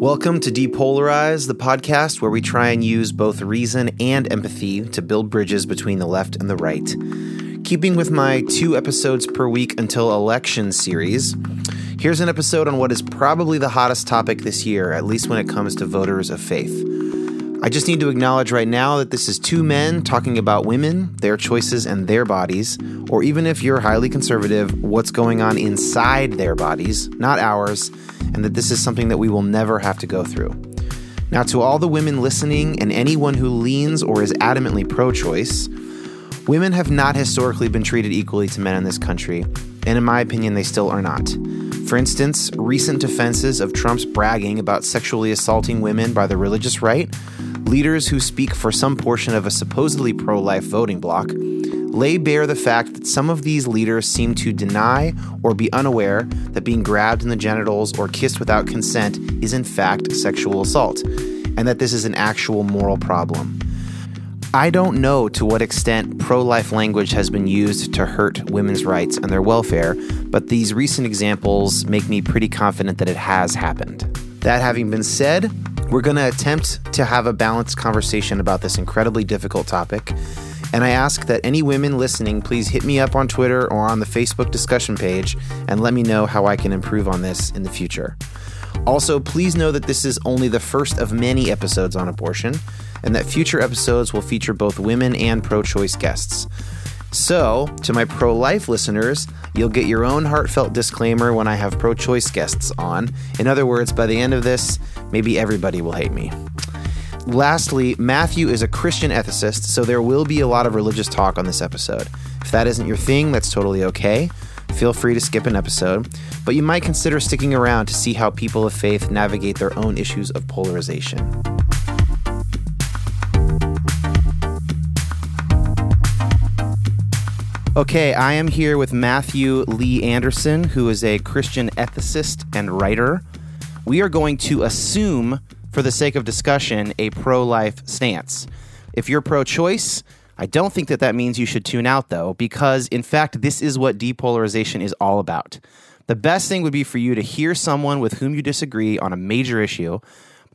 Welcome to Depolarize, the podcast where we try and use both reason and empathy to build bridges between the left and the right. Keeping with my two episodes per week until election series, here's an episode on what is probably the hottest topic this year, at least when it comes to voters of faith. I just need to acknowledge right now that this is two men talking about women, their choices, and their bodies, or even if you're highly conservative, what's going on inside their bodies, not ours, and that this is something that we will never have to go through. Now, to all the women listening and anyone who leans or is adamantly pro choice, women have not historically been treated equally to men in this country, and in my opinion, they still are not. For instance, recent defenses of Trump's bragging about sexually assaulting women by the religious right, leaders who speak for some portion of a supposedly pro life voting bloc, lay bare the fact that some of these leaders seem to deny or be unaware that being grabbed in the genitals or kissed without consent is in fact sexual assault, and that this is an actual moral problem. I don't know to what extent pro life language has been used to hurt women's rights and their welfare, but these recent examples make me pretty confident that it has happened. That having been said, we're going to attempt to have a balanced conversation about this incredibly difficult topic. And I ask that any women listening please hit me up on Twitter or on the Facebook discussion page and let me know how I can improve on this in the future. Also, please know that this is only the first of many episodes on abortion, and that future episodes will feature both women and pro choice guests. So, to my pro life listeners, you'll get your own heartfelt disclaimer when I have pro choice guests on. In other words, by the end of this, maybe everybody will hate me. Lastly, Matthew is a Christian ethicist, so there will be a lot of religious talk on this episode. If that isn't your thing, that's totally okay. Feel free to skip an episode, but you might consider sticking around to see how people of faith navigate their own issues of polarization. Okay, I am here with Matthew Lee Anderson, who is a Christian ethicist and writer. We are going to assume, for the sake of discussion, a pro life stance. If you're pro choice, I don't think that that means you should tune out, though, because in fact, this is what depolarization is all about. The best thing would be for you to hear someone with whom you disagree on a major issue,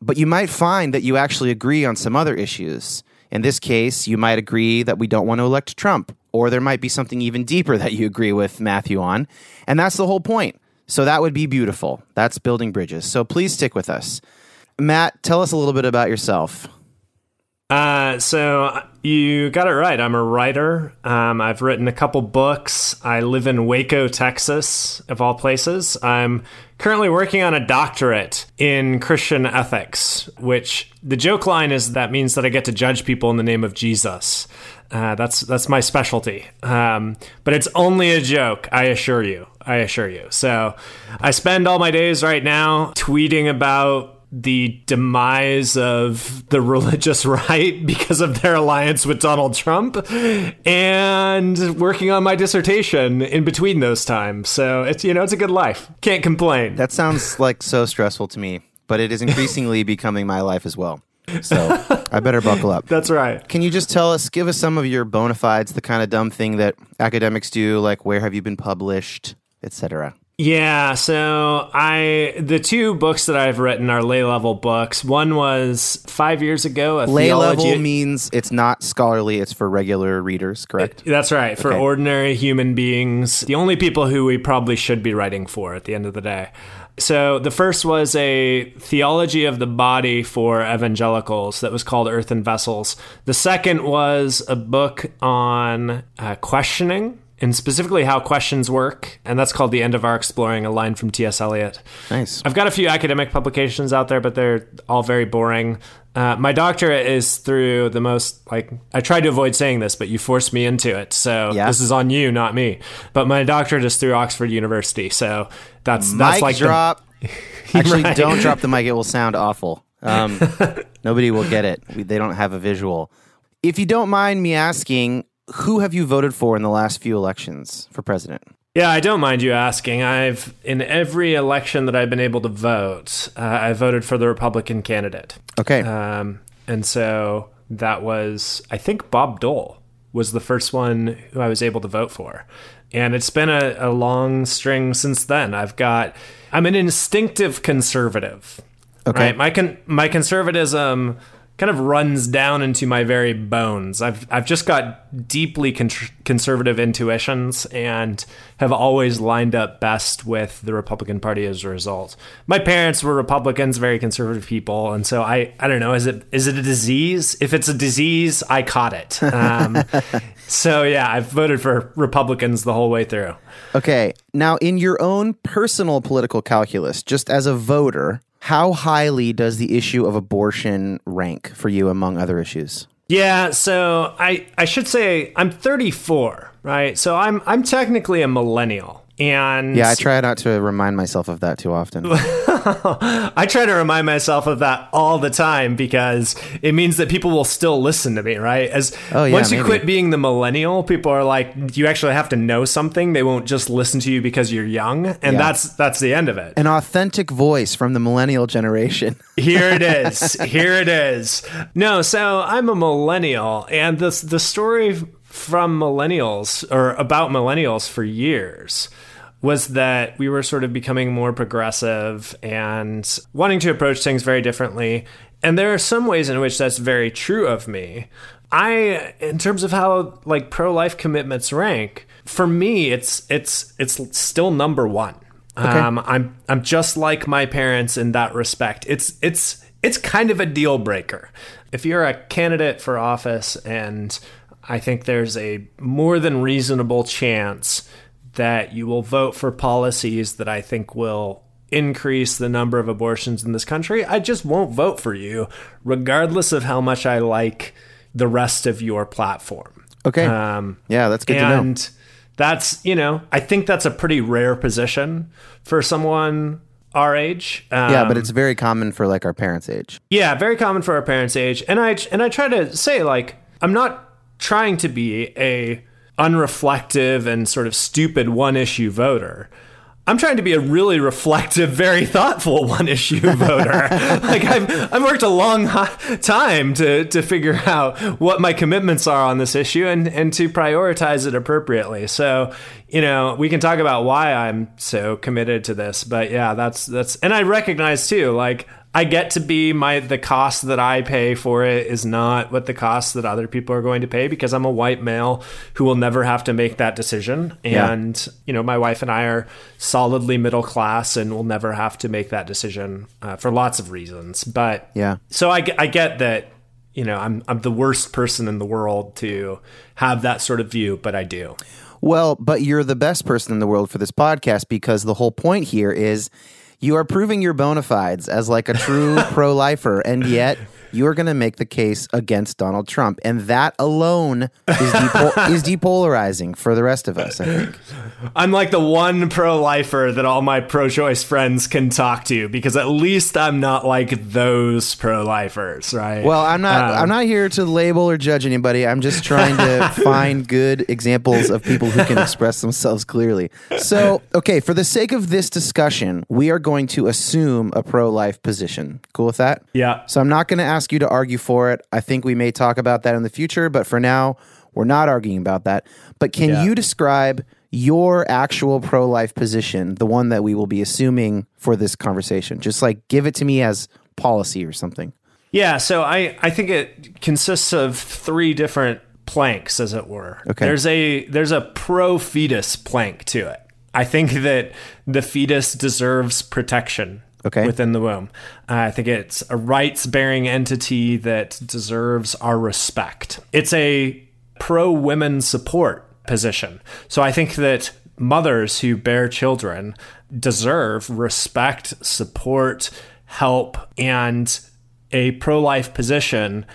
but you might find that you actually agree on some other issues. In this case, you might agree that we don't want to elect Trump, or there might be something even deeper that you agree with Matthew on. And that's the whole point. So that would be beautiful. That's building bridges. So please stick with us. Matt, tell us a little bit about yourself. Uh, so you got it right. I'm a writer. Um, I've written a couple books. I live in Waco, Texas, of all places. I'm currently working on a doctorate in Christian ethics, which the joke line is that means that I get to judge people in the name of Jesus. Uh, that's that's my specialty. Um, but it's only a joke, I assure you. I assure you. So I spend all my days right now tweeting about the demise of the religious right because of their alliance with Donald Trump and working on my dissertation in between those times. So it's you know it's a good life. Can't complain. That sounds like so stressful to me, but it is increasingly becoming my life as well. So I better buckle up. That's right. Can you just tell us, give us some of your bona fides, the kind of dumb thing that academics do, like where have you been published, etc. Yeah, so I the two books that I've written are lay level books. One was five years ago. A lay theology, level means it's not scholarly; it's for regular readers. Correct. That's right. For Okay. ordinary human beings, the only people who we probably should be writing for at the end of the day. So the first was a theology of the body for evangelicals that was called Earthen Vessels. The second was a book on uh, questioning and specifically how questions work, and that's called The End of Our Exploring, a line from T.S. Eliot. Nice. I've got a few academic publications out there, but they're all very boring. Uh, my doctorate is through the most like I tried to avoid saying this, but you forced me into it, so Yeah. this is on you, not me. But my doctorate is through Oxford University, so that's that's Mic like the- drop. Actually, Right. don't drop the mic; it will sound awful. Um, nobody will get it. We, they don't have a visual. If you don't mind me asking, who have you voted for in the last few elections for president? Yeah, I don't mind you asking. I've in every election that I've been able to vote, uh, I voted for the Republican candidate. Okay. Um, and so that was, I think, Bob Dole was the first one who I was able to vote for. And it's been a, a long string since then. I've got, I'm an instinctive conservative. Okay. Right? My con- my conservatism kind of runs down into my very bones. I've I've just got deeply con- conservative intuitions and have always lined up best with the Republican Party as a result. My parents were Republicans, very conservative people, and so I I don't know is it is it a disease? If it's a disease, I caught it. Um, so yeah, I've voted for Republicans the whole way through. Okay. Now, in your own personal political calculus, just as a voter, how highly does the issue of abortion rank for you among other issues? Yeah, so I I should say I'm 34, right? So I'm I'm technically a millennial. And Yeah, I try not to remind myself of that too often. I try to remind myself of that all the time because it means that people will still listen to me, right? As Oh, yeah, once you maybe. quit being the millennial, people are like, you actually have to know something. They won't just listen to you because you're young, and Yeah. that's that's the end of it. An authentic voice from the millennial generation. Here it is. Here it is. No, so I'm a millennial, and this the story from millennials or about millennials for years was that we were sort of becoming more progressive and wanting to approach things very differently. And there are some ways in which that's very true of me. I, in terms of how like pro life commitments rank, for me, it's it's it's still number one. Um, I'm I'm just like my parents in that respect. It's it's it's kind of a deal breaker. If you're a candidate for office, and I think there's a more than reasonable chance that you will vote for policies that I think will increase the number of abortions in this country, I just won't vote for you, regardless of how much I like the rest of your platform. Okay. Um, yeah, that's good to know. and that's you know i think that's a pretty rare position for someone our age um, Yeah, but it's very common for like our parents' age. yeah very common for our parents age and i and i try to say like i'm not trying to be a unreflective and sort of stupid one issue voter I'm trying to be a really reflective, very thoughtful one issue voter. like I've I've worked a long time to to figure out what my commitments are on this issue and and to prioritize it appropriately. So, you know, we can talk about why I'm so committed to this, but yeah, that's that's and I recognize too like I get to be my the cost that I pay for it is not what the cost that other people are going to pay because I'm a white male who will never have to make that decision Yeah. and you know my wife and I are solidly middle class and will never have to make that decision uh, for lots of reasons but Yeah. so I, I get that you know I'm I'm the worst person in the world to have that sort of view but I do Well, but you're the best person in the world for this podcast because the whole point here is you are proving your bona fides as like a true pro lifer, and yet you're going to make the case against Donald Trump. And that alone is, depo- is depolarizing for the rest of us, I think. I'm like the one pro lifer that all my pro choice friends can talk to because at least I'm not like those pro lifers, right? Well, I'm not. Um, I'm not here to label or judge anybody. I'm just trying to find good examples of people who can express themselves clearly. So, okay, for the sake of this discussion, we are going to assume a pro-life position. Cool with that? Yeah. So I'm not going to ask you to argue for it. I think we may talk about that in the future, but for now, we're not arguing about that. But can Yeah. you describe your actual pro-life position, the one that we will be assuming for this conversation? Just like give it to me as policy or something. Yeah, so I, I think it consists of three different planks, as it were. Okay. There's a there's a pro fetus plank to it. I think that the fetus deserves protection Okay. within the womb. Uh, I think it's a rights bearing entity that deserves our respect. It's a pro women support position. So I think that mothers who bear children deserve respect, support, help, and a pro life position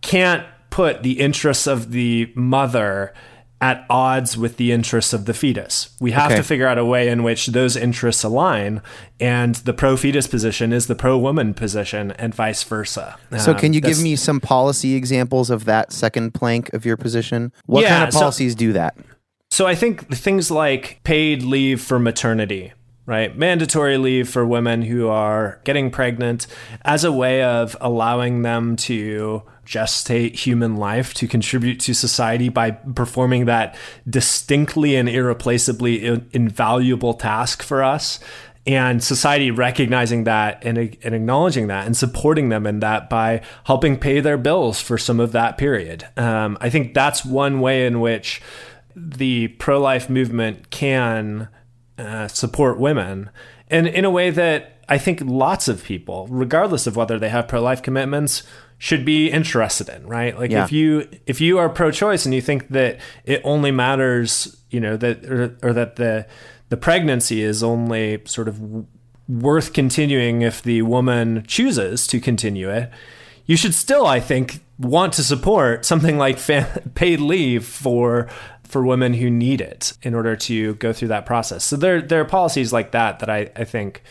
can't put the interests of the mother at odds with the interests of the fetus. We have Okay. to figure out a way in which those interests align, and the pro fetus position is the pro woman position, and vice versa. So, Um, can you give me some policy examples of that second plank of your position? What Yeah, kind of so- policies do that? So I think things like paid leave for maternity, right? Mandatory leave for women who are getting pregnant as a way of allowing them to gestate human life to contribute to society by performing that distinctly and irreplaceably in- invaluable task for us and society recognizing that and, and acknowledging that and supporting them in that by helping pay their bills for some of that period. Um, I think that's one way in which the pro life movement can uh, support women, and in a way that I think lots of people, regardless of whether they have pro life commitments, should be interested in, right? Like Yeah. if you if you are pro-choice and you think that it only matters, you know, that or, or that the the pregnancy is only sort of worth continuing if the woman chooses to continue it, you should still, I think, want to support something like paid leave for for women who need it in order to go through that process. So there there are policies like that that I, I think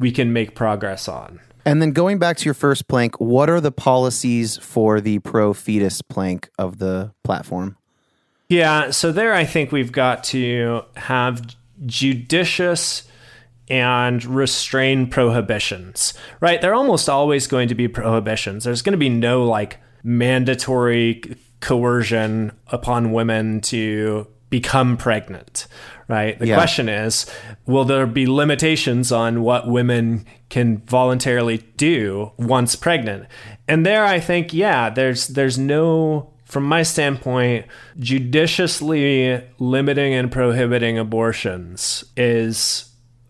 we can make progress on. And then going back to your first plank, what are the policies for the pro fetus plank of the platform? Yeah, so there I think we've got to have judicious and restrained prohibitions, right? They're almost always going to be prohibitions. There's going to be no like mandatory coercion upon women to become pregnant, right? The Yeah. question is, will there be limitations on what women can voluntarily do once pregnant? And there I think, yeah, there's there's no from my standpoint, judiciously limiting and prohibiting abortions is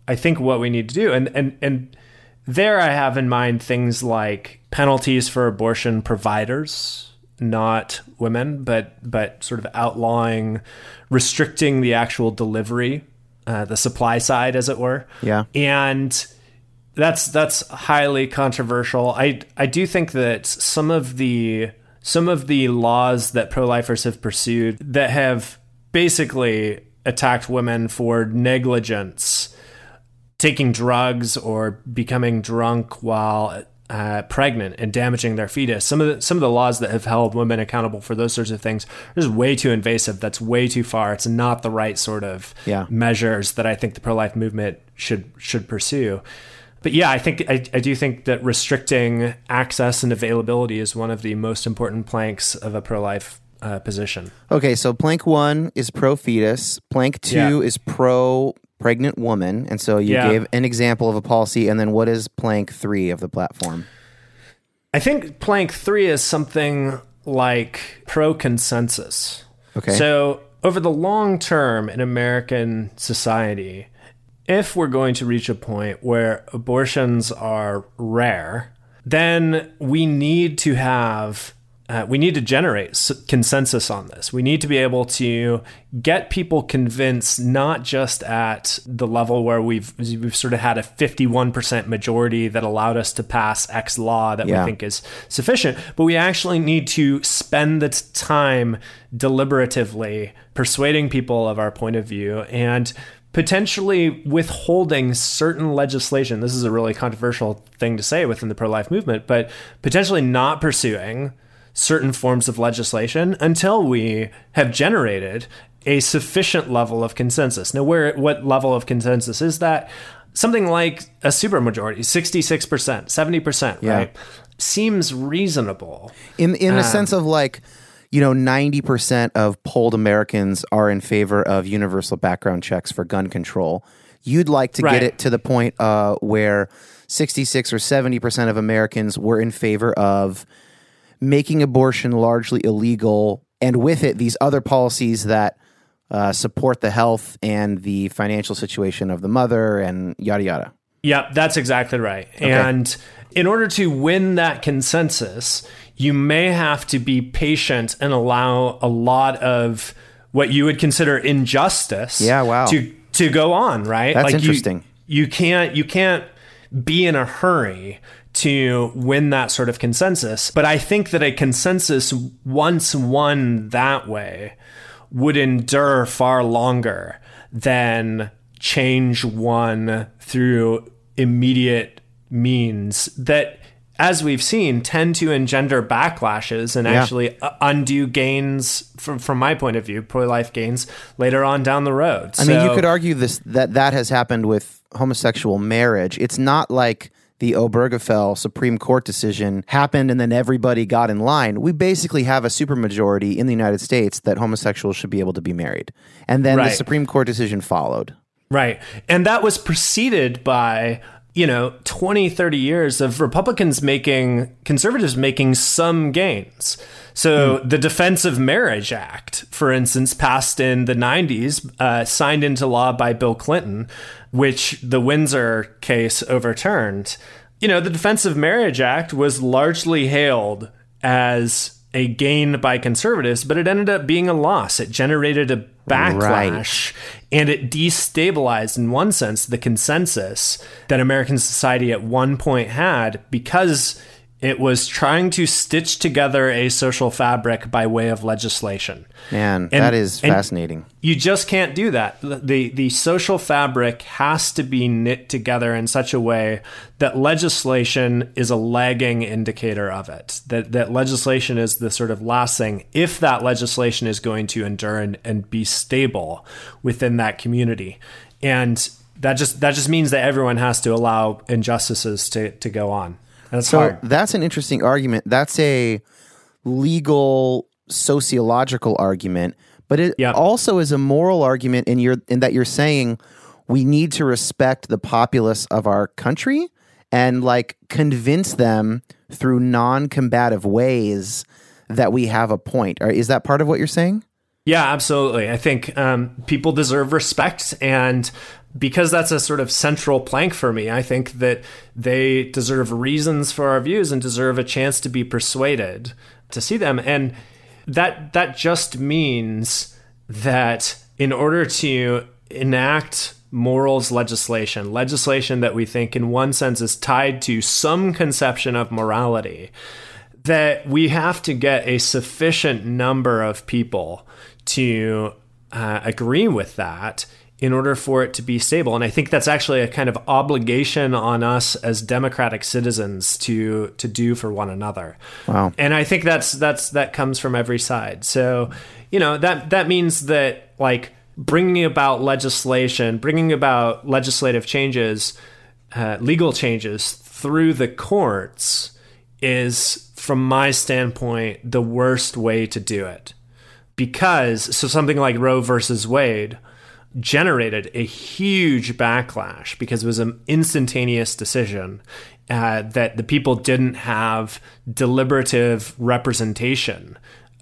I think what we need to do. And and and there I have in mind things like penalties for abortion providers, not women, but but sort of outlawing restricting the actual delivery, uh, the supply side as it were. Yeah. And that's that's highly controversial. I I do think that some of the some of the laws that pro-lifers have pursued that have basically attacked women for negligence, taking drugs or becoming drunk while uh, pregnant and damaging their fetus. Some of the some of the laws that have held women accountable for those sorts of things are just way too invasive. That's way too far. It's not the right sort of Yeah. measures that I think the pro life movement should should pursue. But yeah, I think I, I do think that restricting access and availability is one of the most important planks of a pro life uh, position. Okay, so plank one is pro fetus, plank two Yeah. is pro pregnant woman. And so you Yeah. gave an example of a policy. And then what is plank three of the platform? I think plank three is something like pro consensus. Okay. So, over the long term in American society, if we're going to reach a point where abortions are rare, then we need to have. Uh, we need to generate s- consensus on this. We need to be able to get people convinced, not just at the level where we've we've sort of had a fifty one percent majority that allowed us to pass X law that Yeah. we think is sufficient, but we actually need to spend the time deliberatively persuading people of our point of view and potentially withholding certain legislation. This is a really controversial thing to say within the pro life movement, but potentially not pursuing certain forms of legislation until we have generated a sufficient level of consensus. Now, where what level of consensus is that? Something like a supermajority, 66%, 70%, Yeah. right? Seems reasonable. In in a sense of like, you know, ninety percent of polled Americans are in favor of universal background checks for gun control. You'd like to Right. get it to the point uh, where sixty six or seventy percent of Americans were in favor of making abortion largely illegal, and with it, these other policies that uh, support the health and the financial situation of the mother, and yada yada. Yep, that's exactly right. And in order to win that consensus, you may have to be patient and allow a lot of what you would consider injustice Yeah, wow. to to go on, right? That's you- interesting. You, can't you can't be in a hurry to win that sort of consensus. But I think that a consensus once won that way would endure far longer than change one through immediate means that as we've seen tend to engender backlashes and actually uh, undo gains from from my point of view pro-life gains later on down the road I mean, you could argue this that that has happened with homosexual marriage. It's not like the Obergefell Supreme Court decision happened and then everybody got in line. We basically have a supermajority in the United States that homosexuals should be able to be married. And then the Supreme Court decision followed. Right. And that was preceded by you know 20 30 years of republicans making conservatives making some gains so mm. the defense of marriage act for instance passed in the 90s uh, signed into law by bill clinton which the windsor case overturned you know the defense of marriage act was largely hailed as a gain by conservatives, but it ended up being a loss. It generated a backlash right. and it destabilized, in one sense, the consensus that American society at one point had because it was trying to stitch together a social fabric by way of legislation. Man, and, that is fascinating. You just can't do that. The the social fabric has to be knit together in such a way that legislation is a lagging indicator of it. That that legislation is the sort of last thing if that legislation is going to endure and, and be stable within that community. And that just that just means that everyone has to allow injustices to, to go on. That's so hard. that's an interesting argument. That's a legal sociological argument, but it yep. also is a moral argument in your in that you're saying we need to respect the populace of our country and like convince them through non-combative ways that we have a point. Is that part of what you're saying? Yeah, absolutely. I think um, people deserve respect, and because that's a sort of central plank for me, I think that they deserve reasons for our views and deserve a chance to be persuaded to see them. And that that just means that in order to enact morals legislation, legislation that we think in one sense is tied to some conception of morality, that we have to get a sufficient number of people to uh, agree with that in order for it to be stable. And I think that's actually a kind of obligation on us as democratic citizens to to do for one another. Wow. And I think that's that's that comes from every side. So, you know, that that means that like bringing about legislation, bringing about legislative changes, uh, legal changes through the courts is from my standpoint the worst way to do it. Because so something like Roe versus Wade generated a huge backlash because it was an instantaneous decision uh, that the people didn't have deliberative representation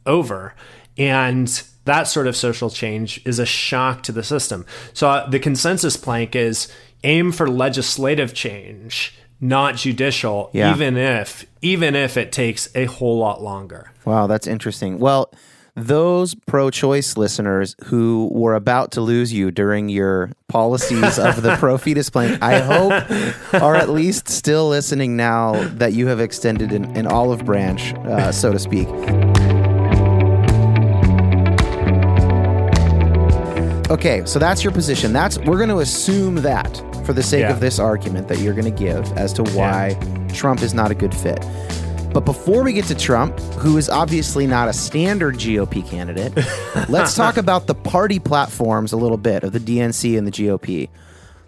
over. And that sort of social change is a shock to the system. So uh, the consensus plank is aim for legislative change, not judicial, yeah. even if even if it takes a whole lot longer. Wow, that's interesting. Well, those pro choice listeners who were about to lose you during your policies of the pro fetus plank, I hope are at least still listening now that you have extended an, an olive branch, uh, so to speak. Okay, so that's your position. That's we're going to assume that for the sake yeah. of this argument that you're going to give as to why yeah. Trump is not a good fit. But before we get to Trump, who is obviously not a standard GOP candidate, let's talk about the party platforms a little bit of the DNC and the GOP.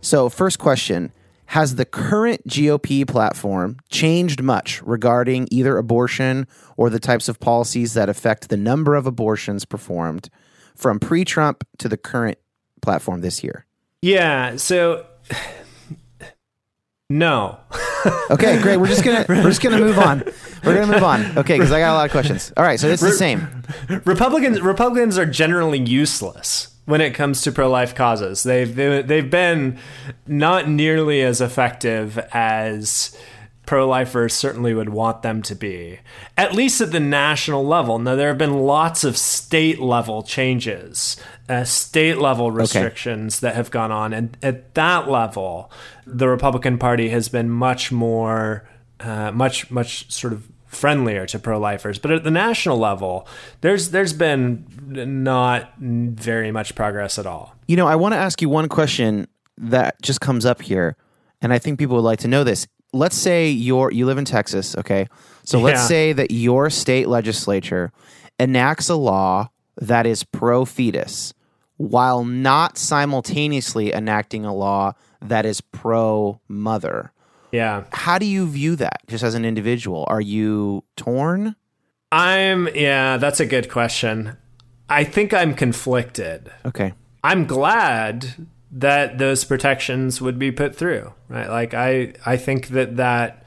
So, first question Has the current GOP platform changed much regarding either abortion or the types of policies that affect the number of abortions performed from pre Trump to the current platform this year? Yeah. So, no. okay, great. We're just gonna we're just gonna move on. We're gonna move on. Okay, because I got a lot of questions. All right, so it's the same. Republicans Republicans are generally useless when it comes to pro-life causes. They've they've been not nearly as effective as pro-lifers certainly would want them to be, at least at the national level. Now there have been lots of state level changes uh, state level restrictions okay. that have gone on. And at that level, the Republican Party has been much more, uh, much, much sort of friendlier to pro-lifers. But at the national level, there's there's been not very much progress at all. You know, I want to ask you one question that just comes up here, and I think people would like to know this. Let's say you're you live in Texas, okay? So let's say that your state legislature enacts a law that is pro fetus while not simultaneously enacting a law that is pro mother. Yeah. How do you view that just as an individual? Are you torn? I'm, yeah, that's a good question. I think I'm conflicted. Okay. I'm glad that those protections would be put through, right? Like I I think that that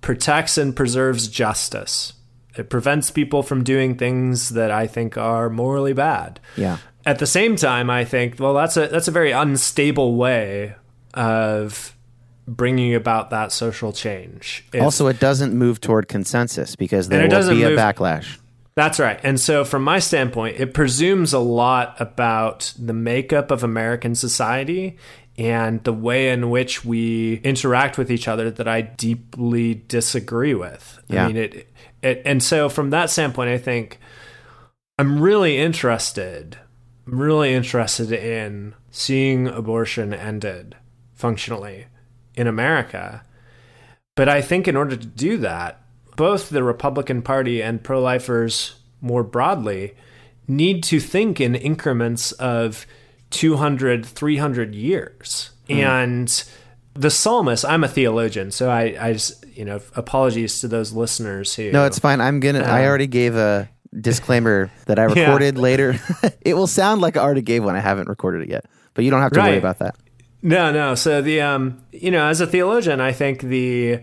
protects and preserves justice. It prevents people from doing things that I think are morally bad. Yeah. At the same time, I think well that's a that's a very unstable way of bringing about that social change. If- also, it doesn't move toward consensus because there will be a move- backlash. That's right. And so, from my standpoint, it presumes a lot about the makeup of American society and the way in which we interact with each other that I deeply disagree with. Yeah. I mean, it, it, and so from that standpoint, I think I'm really interested, I'm really interested in seeing abortion ended functionally in America. But I think in order to do that, both the Republican Party and pro lifers more broadly need to think in increments of 200, 300 years. And the psalmist, I'm a theologian, so I, I just, you know, apologies to those listeners who. No, it's fine. I'm gonna. I already gave a disclaimer that I Yeah. recorded later. it will sound like I already gave one. I haven't recorded it yet, but you don't have to worry about that. No, no. So the um, you know, as a theologian, I think the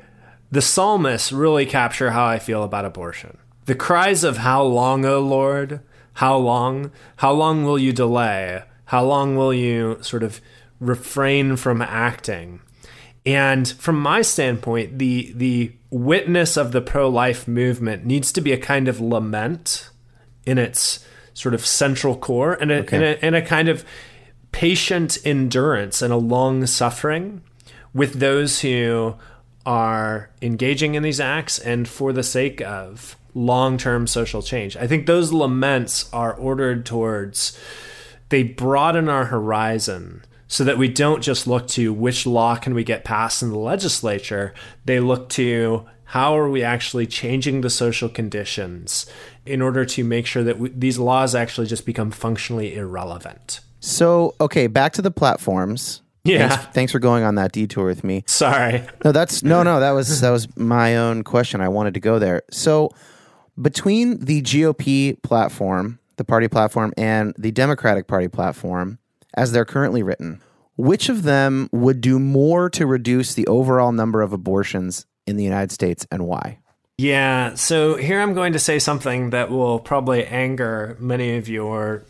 the psalmists really capture how I feel about abortion. The cries of "How long, O Lord? How long? How long will you delay? How long will you sort of refrain from acting?" And from my standpoint, the the witness of the pro life movement needs to be a kind of lament in its sort of central core, and a, and a, and a kind of patient endurance and a long suffering with those who are engaging in these acts and for the sake of long term social change. I think those laments are ordered towards, they broaden our horizon so that we don't just look to which law can we get passed in the legislature, they look to how are we actually changing the social conditions in order to make sure that we, these laws actually just become functionally irrelevant. So, okay, back to the platforms. Yeah. Thanks, thanks for going on that detour with me. Sorry. No, that's no, no. That was that was my own question. I wanted to go there. So, between the GOP platform, the party platform, and the Democratic Party platform, as they're currently written, which of them would do more to reduce the overall number of abortions in the United States, and why? Yeah, so here I'm going to say something that will probably anger many of your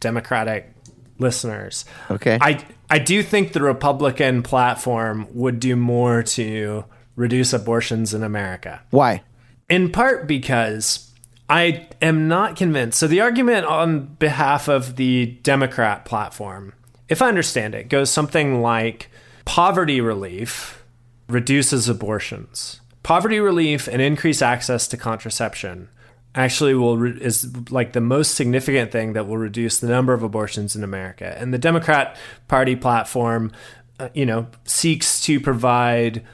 Democratic listeners. Okay. I I do think the Republican platform would do more to reduce abortions in America. Why? In part because I am not convinced. So the argument on behalf of the Democrat platform, if I understand it, goes something like poverty relief reduces abortions. Poverty relief and increased access to contraception actually will re- is like the most significant thing that will reduce the number of abortions in America. And the Democrat Party platform, uh, you know, seeks to provide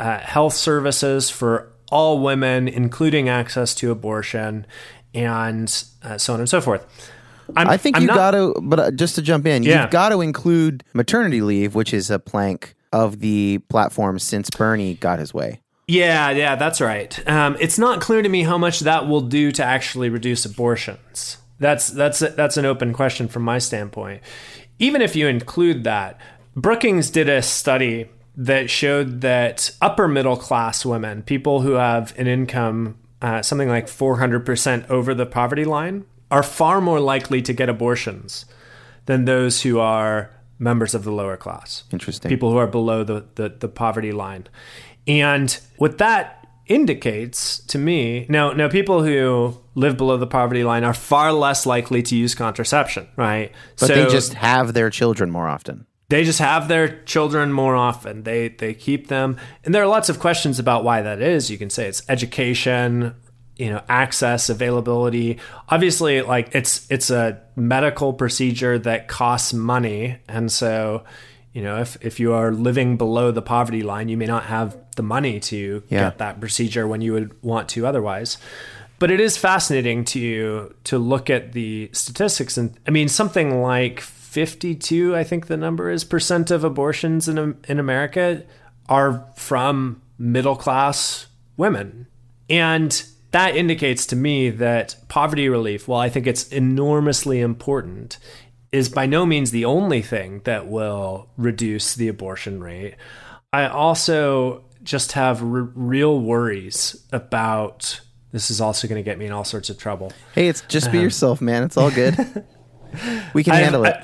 uh, health services for all women, including access to abortion, and uh, so on and so forth. I'm, I think you got to, but uh, just to jump in, Yeah. you've got to include maternity leave, which is a plank of the platform since Bernie got his way. Yeah, yeah, that's right. Um, it's not clear to me how much that will do to actually reduce abortions. That's that's that's an open question from my standpoint. Even if you include that, Brookings did a study that showed that upper middle class women, people who have an income uh, something like 400% over the poverty line, are far more likely to get abortions than those who are members of the lower class Interesting. people who are below the, the, the poverty line. And what that indicates to me now now people who live below the poverty line are far less likely to use contraception, right? but they just have their children more often. they just have their children more often. They they keep them, and there are lots of questions about why that is. You can say it's education, you know, access, availability. Obviously, like it's it's a medical procedure that costs money, and so you know if if you are living below the poverty line, you may not have the money to Yeah. get that procedure when you would want to otherwise. But it is fascinating to to look at the statistics, and I mean something like fifty two, I think the number is percent of abortions in in America are from middle class women, and that indicates to me that poverty relief, while I think it's enormously important, is by no means the only thing that will reduce the abortion rate. I also just have r- real worries about this is also going to get me in all sorts of trouble. Hey, it's just be um, yourself, man. It's all good. we can I have, handle it.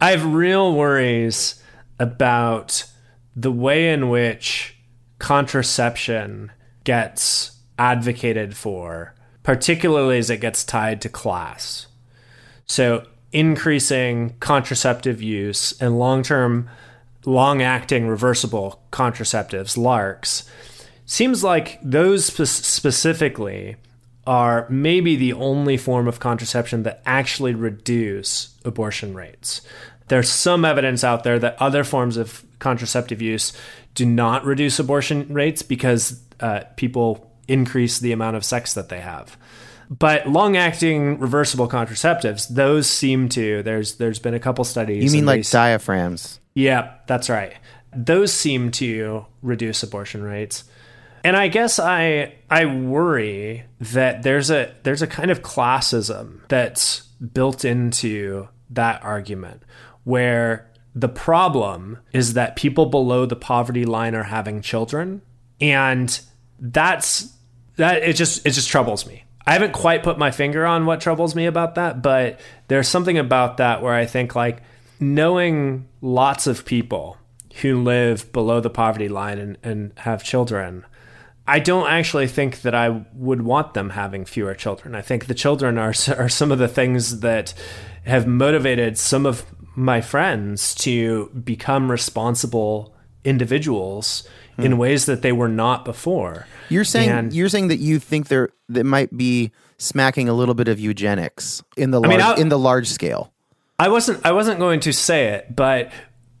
I, I have real worries about the way in which contraception gets advocated for, particularly as it gets tied to class. So, increasing contraceptive use and long term, long acting reversible contraceptives, LARCs, seems like those spe- specifically are maybe the only form of contraception that actually reduce abortion rates. There's some evidence out there that other forms of contraceptive use do not reduce abortion rates because uh, people increase the amount of sex that they have. But long-acting reversible contraceptives, those seem to. There's there's been a couple studies. You mean like they- diaphragms? yeah, that's right. Those seem to reduce abortion rates. And I guess I I worry that there's a there's a kind of classism that's built into that argument where the problem is that people below the poverty line are having children and that's that it just it just troubles me. I haven't quite put my finger on what troubles me about that, but there's something about that where I think like knowing lots of people who live below the poverty line and, and have children, I don't actually think that I would want them having fewer children. I think the children are are some of the things that have motivated some of my friends to become responsible individuals in hmm. ways that they were not before. You're saying And- you're saying that you think there that might be smacking a little bit of eugenics in the large, mean, I'll- in the large scale. I wasn't I wasn't going to say it, but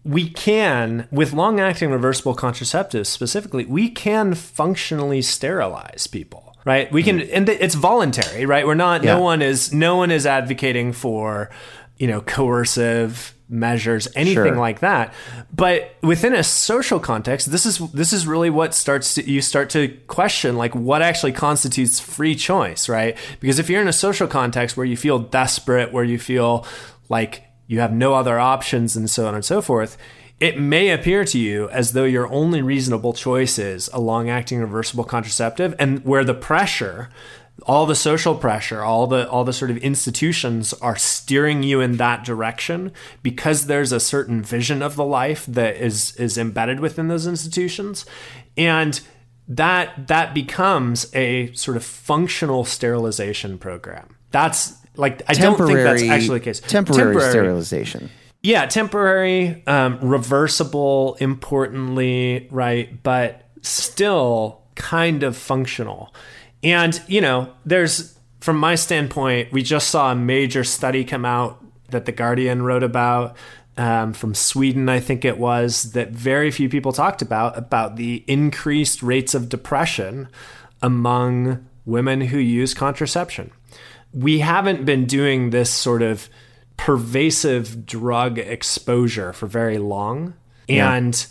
we can with long acting reversible contraceptives specifically, we can functionally sterilize people. Right? We can hmm. and it's voluntary, right? We're not Yeah. no one is no one is advocating for, you know, coercive measures, anything Sure. like that. But within a social context, this is this is really what starts to you start to question like what actually constitutes free choice, right? Because if you're in a social context where you feel desperate, where you feel like you have no other options and so on and so forth, it may appear to you as though your only reasonable choice is a long acting reversible contraceptive and where the pressure all the social pressure all the all the sort of institutions are steering you in that direction because there's a certain vision of the life that is is embedded within those institutions and that that becomes a sort of functional sterilization program that's like I don't think that's actually the case. Temporary, sterilization. Yeah, temporary, um, reversible, importantly, right? But still kind of functional. And, you know, there's, from my standpoint, we just saw a major study come out that The Guardian wrote about um, from Sweden, I think it was, that very few people talked about, about the increased rates of depression among women who use contraception. We haven't been doing this sort of pervasive drug exposure for very long. And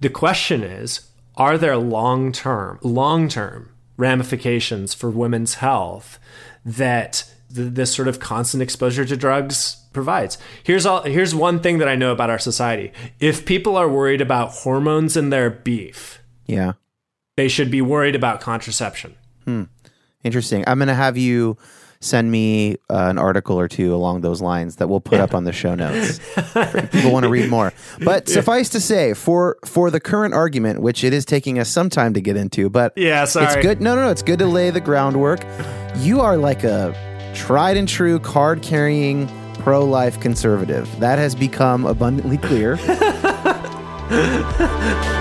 the question is, are there long-term, long-term ramifications for women's health that th- this sort of constant exposure to drugs provides? Here's all here's one thing that I know about our society. If people are worried about hormones in their beef, Yeah. they should be worried about contraception. Hmm. Interesting. I'm going to have you send me uh, an article or two along those lines that we'll put up on the show notes. if people want to read more. But suffice to say, for for the current argument, which it is taking us some time to get into, but Yeah, sorry. it's good. No, no, no. It's good to lay the groundwork. You are like a tried and true card carrying pro life conservative. That has become abundantly clear.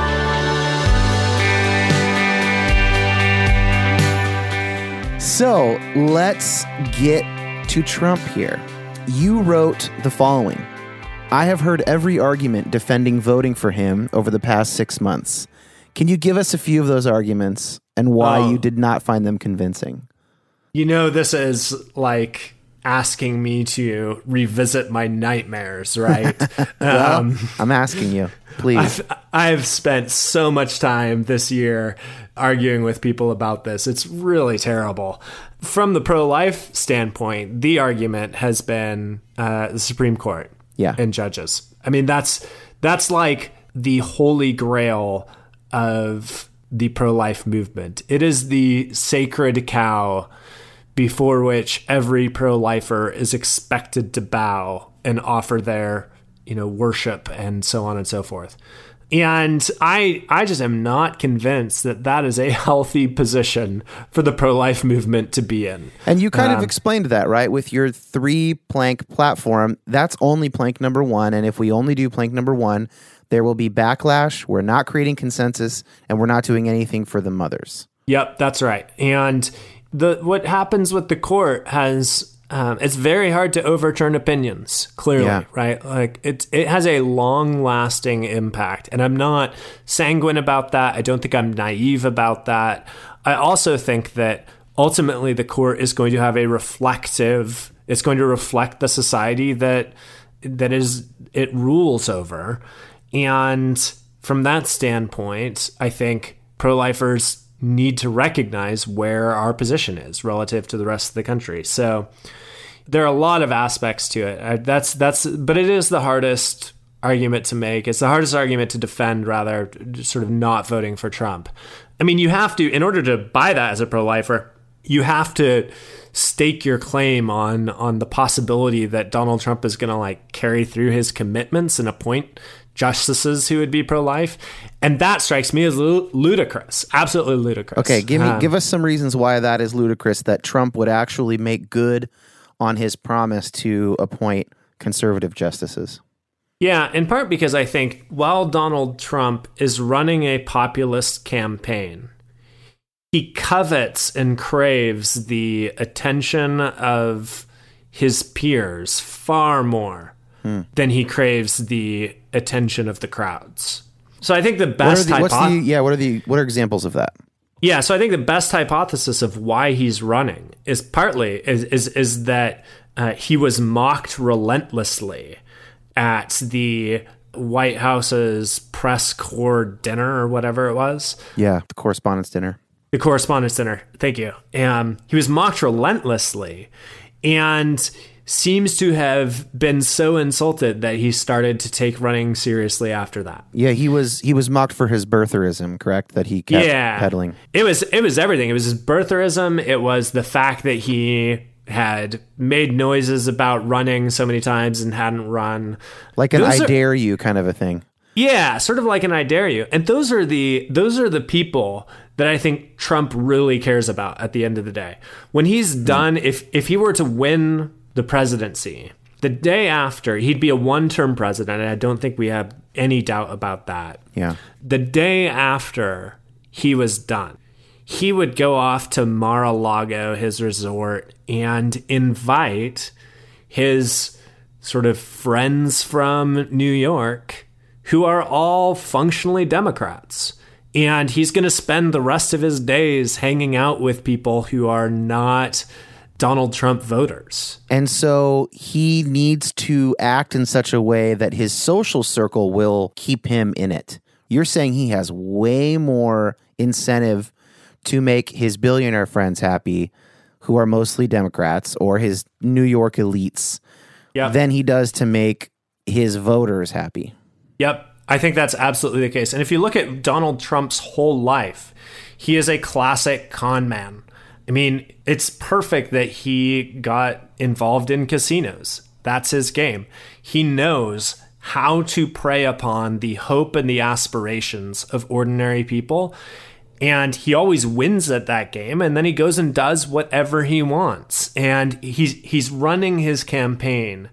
So let's get to Trump here. You wrote the following I have heard every argument defending voting for him over the past six months. Can you give us a few of those arguments and why Oh. you did not find them convincing? You know, this is like asking me to revisit my nightmares, right? um, I'm asking you, please. I've, I've spent so much time this year arguing with people about this. It's really terrible. From the pro life standpoint, the argument has been uh, the Supreme Court. Yeah. and judges. I mean, that's that's like the holy grail of the pro-life movement. It is the sacred cow before which every pro-lifer is expected to bow and offer their, you know, worship and so on and so forth. And I I just am not convinced that that is a healthy position for the pro-life movement to be in. And you kind of um, explained that, right? With your three plank platform, that's only plank number one. And if we only do plank number one, there will be backlash. We're not creating consensus and we're not doing anything for the mothers. Yep, that's right. And the what happens with the court has um, it's very hard to overturn opinions. Clearly, Yeah. right? Like it it has a long lasting impact, and I'm not sanguine about that. I don't think I'm naive about that. I also think that ultimately the court is going to have a reflective. It's going to reflect the society that that is it rules over, and from that standpoint, I think pro-lifers need to recognize where our position is relative to the rest of the country. So there are a lot of aspects to it. That's that's but it is the hardest argument to make. It's the hardest argument to defend rather sort of not voting for Trump. I mean, you have to in order to buy that as a pro-lifer, you have to stake your claim on on the possibility that Donald Trump is going to like carry through his commitments and appoint justices who would be pro-life, and that strikes me as lu- ludicrous, absolutely ludicrous. Okay, give me Um, give us some reasons why that is ludicrous that Trump would actually make good on his promise to appoint conservative justices. Yeah, in part because I think while Donald Trump is running a populist campaign, he covets and craves the attention of his peers far more than he craves the attention of the crowds. So I think the What best the, what's hypo- the yeah? What are the what are examples of that? yeah, so I think the best hypothesis of why he's running is partly is is, is that uh, he was mocked relentlessly at the White House's press corps dinner or whatever it was. Yeah, the correspondence dinner. The Correspondence Dinner. Thank you. Um, he was mocked relentlessly and seems to have been so insulted that he started to take running seriously after that. Yeah, he was he was mocked for his birtherism, correct? That he kept yeah. peddling. It was it was everything. It was his birtherism. It was the fact that he had made noises about running so many times and hadn't run. Like an Those I are- dare you kind of a thing. Yeah, sort of like an I dare you. And those are the those are the people that I think Trump really cares about at the end of the day. When he's hmm. done, if if he were to win the presidency, the day after, he'd be a one-term president, and I don't think we have any doubt about that. Yeah. The day after he was done, he would go off to Mar-a-Lago, his resort, and invite his sort of friends from New York who are all functionally Democrats. And he's going to spend the rest of his days hanging out with people who are not Donald Trump voters. And so he needs to act in such a way that his social circle will keep him in it. You're saying he has way more incentive to make his billionaire friends happy, who are mostly Democrats, or his New York elites, Yeah. than he does to make his voters happy. Yep. I think that's absolutely the case. And if you look at Donald Trump's whole life, he is a classic con man. I mean, it's perfect that he got involved in casinos. That's his game. He knows how to prey upon the hope and the aspirations of ordinary people. And he always wins at that game, and then he goes and does whatever he wants. And he's he's running his campaign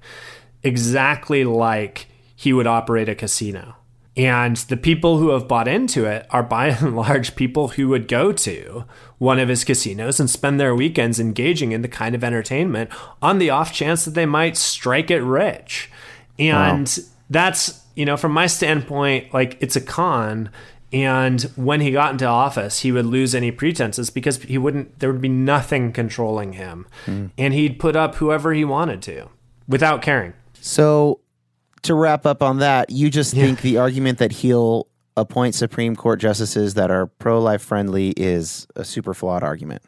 exactly like he would operate a casino. And the people who have bought into it are by and large people who would go to one of his casinos and spend their weekends engaging in the kind of entertainment on the off chance that they might strike it rich. And that's, you know, from my standpoint, like it's a con. And when he got into office, he would lose any pretenses because he wouldn't, there would be nothing controlling him. Hmm. And he'd put up whoever he wanted to without caring. So, to wrap up on that, you just think the argument that he'll appoint Supreme Court justices that are pro life friendly is a super flawed argument.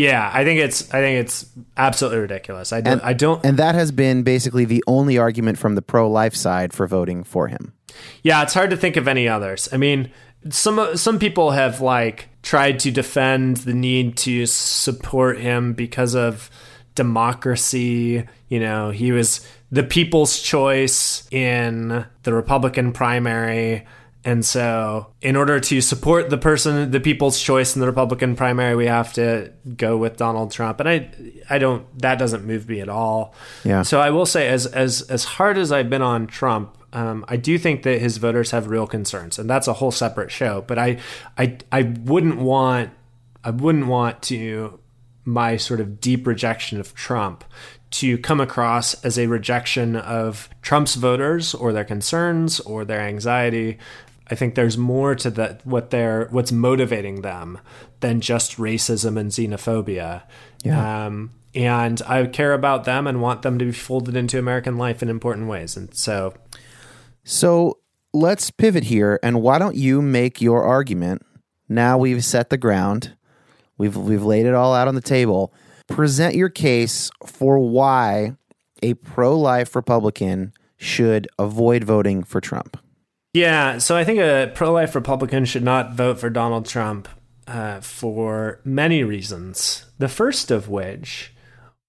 Yeah, I think it's I think it's absolutely ridiculous. I don't I don't And that has been basically the only argument from the pro-life side for voting for him. Yeah, it's hard to think of any others. I mean, some some people have like tried to defend the need to support him because of democracy. You know, he was the people's choice in the Republican primary. And so, in order to support the person, the people's choice in the Republican primary, we have to go with Donald Trump. And I, I don't. That doesn't move me at all. Yeah. So I will say, as as as hard as I've been on Trump, um, I do think that his voters have real concerns, and that's a whole separate show. But I, I, I wouldn't want, I wouldn't want to my sort of deep rejection of Trump to come across as a rejection of Trump's voters or their concerns or their anxiety. I think there's more to that what they're what's motivating them than just racism and xenophobia. Yeah. Um, and I care about them and want them to be folded into American life in important ways. And so, so let's pivot here, and why don't you make your argument? Now we've set the ground, we've we've laid it all out on the table. Present your case for why a pro-life Republican should avoid voting for Trump. Yeah, so I think a pro life Republican should not vote for Donald Trump uh, for many reasons. The first of which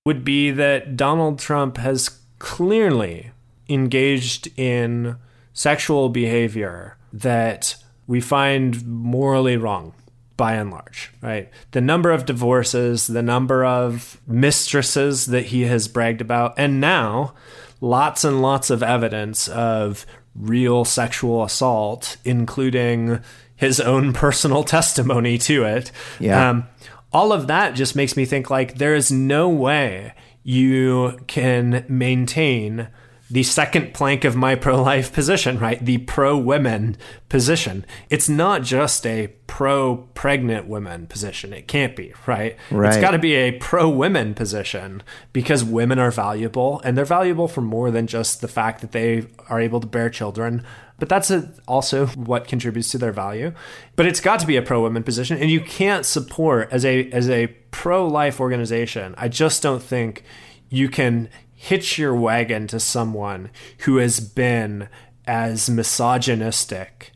would be that Donald Trump has clearly engaged in sexual behavior that we find morally wrong by and large, right? The number of divorces, the number of mistresses that he has bragged about, and now lots and lots of evidence of real sexual assault, including his own personal testimony to it. Yeah. Um, all of that just makes me think like there is no way you can maintain the second plank of my pro life position, right? The pro women position. It's not just a pro pregnant women position. It can't be, right? Right. It's got to be a pro women position because women are valuable and they're valuable for more than just the fact that they are able to bear children. But that's a, also what contributes to their value. But it's got to be a pro women position, and you can't support as a as a pro life organization. I just don't think you can hitch your wagon to someone who has been as misogynistic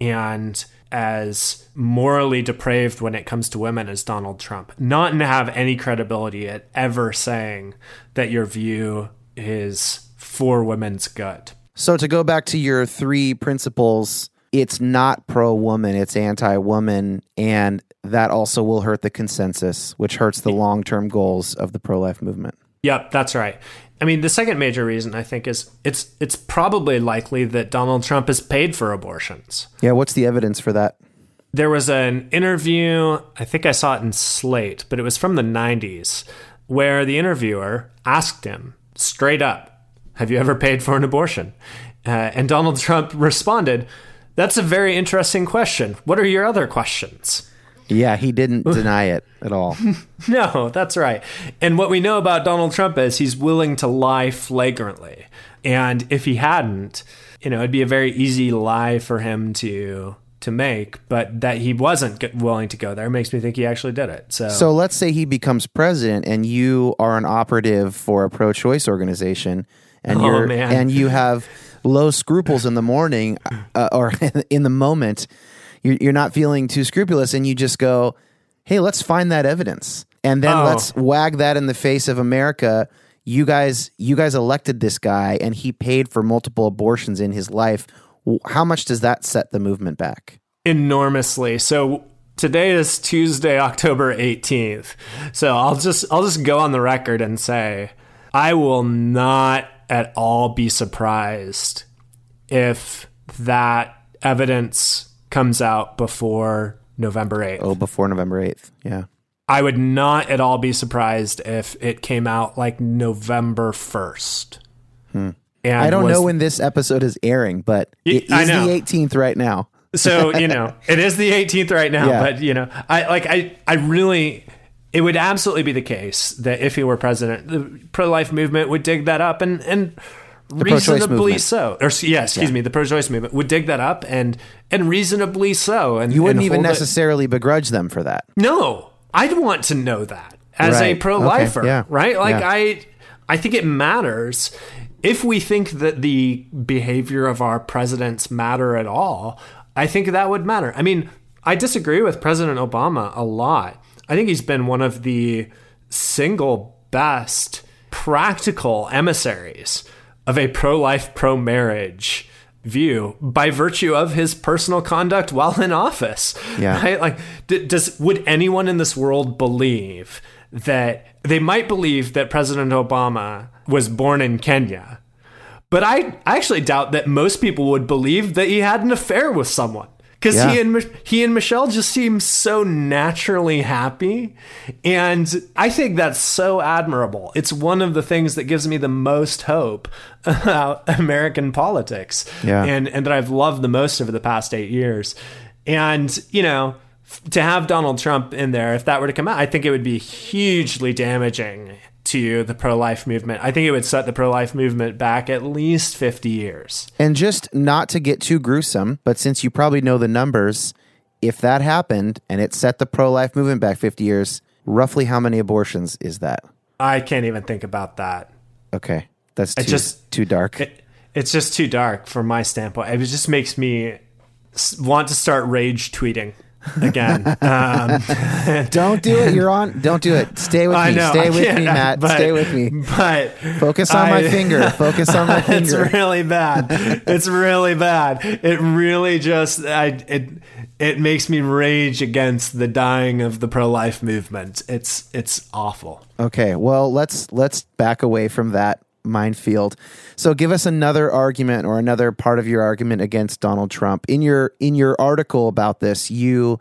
and as morally depraved when it comes to women as Donald Trump. Not to have any credibility at ever saying that your view is for women's good. So to go back to your three principles, it's not pro woman, it's anti woman, and that also will hurt the consensus, which hurts the long term goals of the pro life movement. Yep, that's right. I mean, the second major reason I think is it's it's probably likely that Donald Trump is paid for abortions. Yeah, what's the evidence for that? There was an interview, I think I saw it in Slate, but it was from the 90s, where the interviewer asked him straight up, Have you ever paid for an abortion? Uh, and Donald Trump responded, That's a very interesting question. What are your other questions? Yeah, he didn't deny it at all. No, that's right. And what we know about Donald Trump is he's willing to lie flagrantly. And if he hadn't, you know, it'd be a very easy lie for him to to make, but that he wasn't willing to go there makes me think he actually did it. So, So let's say he becomes president and you are an operative for a pro choice organization and Oh, you're man. and you have low scruples in the morning uh, or in the moment you're, you're not feeling too scrupulous and you just go hey let's find that evidence and then Oh. let's wag that in the face of america you guys you guys elected this guy and he paid for multiple abortions in his life how much does that set the movement back enormously. So today is Tuesday, October 18th. So I'll just I'll just go on the record and say I will not at all be surprised if that evidence comes out before November 8th. oh before november 8th yeah I would not at all be surprised if it came out like November 1st. Hmm. And I don't was- know when this episode is airing, but it is the 18th right now. so you know it is the 18th right now Yeah. but you know i like i i really it would absolutely be the case that if he were president the pro-life movement would dig that up and and pro-choice reasonably so or yeah excuse me the pro-choice movement would dig that up and and reasonably so and You wouldn't and even hold it- necessarily begrudge them for that. no I'd want to know that as Right. a pro-lifer, Okay. Yeah. right? Like Yeah. I I think it matters if we think that the behavior of our presidents matter at all. I think that would matter. I mean, I disagree with President Obama a lot. I think he's been one of the single best practical emissaries of a pro-life, pro-marriage view by virtue of his personal conduct while in office. Yeah. Right? Like, d- does would anyone in this world believe that they might believe that President Obama was born in Kenya, but I I actually doubt that most people would believe that he had an affair with someone. Because Yeah. he and he and Michelle just seem so naturally happy, and I think that's so admirable. It's one of the things that gives me the most hope about American politics, Yeah. and and that I've loved the most over the past eight years. And you know, to have Donald Trump in there, if that were to come out, I think it would be hugely damaging to the pro-life movement. I think it would set the pro-life movement back at least fifty years. And just not to get too gruesome, but since you probably know the numbers, if that happened and it set the pro life movement back 50 years, roughly how many abortions is that? I can't even think about that. Okay. That's too, just- too dark. It, it's just too dark from my standpoint. It just makes me want to start rage tweeting again. um, don't do it. You're on. Don't do it. Stay with I me. know. Stay I with me, Matt. but- Stay with me. But Focus on my finger. Focus on my finger. it's really bad. It's really bad. It really just I it it makes me rage against the dying of the pro life movement. It's it's awful. Okay, well let's let's back away from that minefield. So give us another argument or another part of your argument against Donald Trump. In your in your article about this, you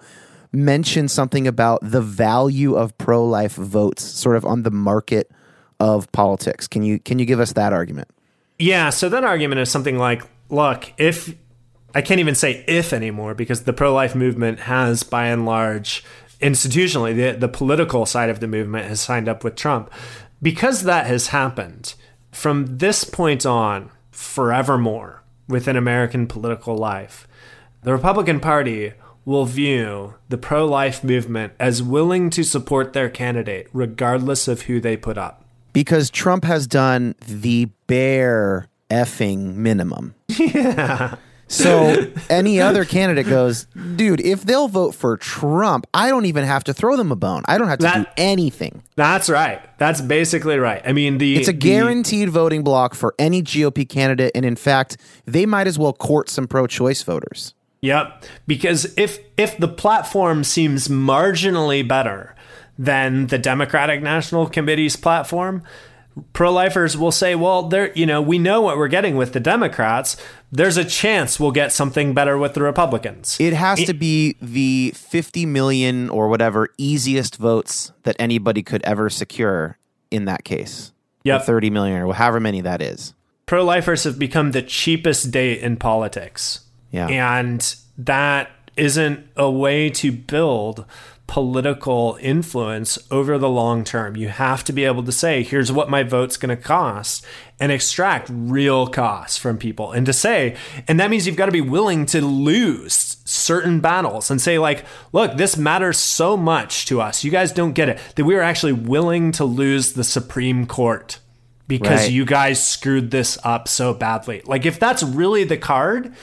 mentioned something about the value of pro-life votes sort of on the market of politics. Can you can you give us that argument? Yeah, so that argument is something like, look, if I can't even say if anymore because the pro life movement has, by and large, institutionally, the, the political side of the movement has signed up with Trump. Because that has happened, from this point on, forevermore within American political life, the Republican Party will view the pro life movement as willing to support their candidate regardless of who they put up. Because Trump has done the bare effing minimum. Yeah. So any other candidate goes, dude, if they'll vote for Trump, I don't even have to throw them a bone. I don't have to That- do anything. That's right. That's basically right. I mean, the It's a the- guaranteed voting block for any GOP candidate. And in fact, they might as well court some pro choice voters. Yep. Because if if the platform seems marginally better than the Democratic National Committee's platform, pro-lifers will say, "Well, there, you know, we know what we're getting with the Democrats. There's a chance we'll get something better with the Republicans." It has to be the 50 million or whatever easiest votes that anybody could ever secure in that case. Or 30 million or however many that is. pro-lifers have become the cheapest date in politics. Yeah. And that isn't a way to build political influence over the long term. You have to be able to say, here's what my vote's going to cost and extract real costs from people. And to say, and that means you've got to be willing to lose certain battles and say like, look, this matters so much to us. You guys don't get it that we are actually willing to lose the Supreme Court because Right. you guys screwed this up so badly. Like if that's really the card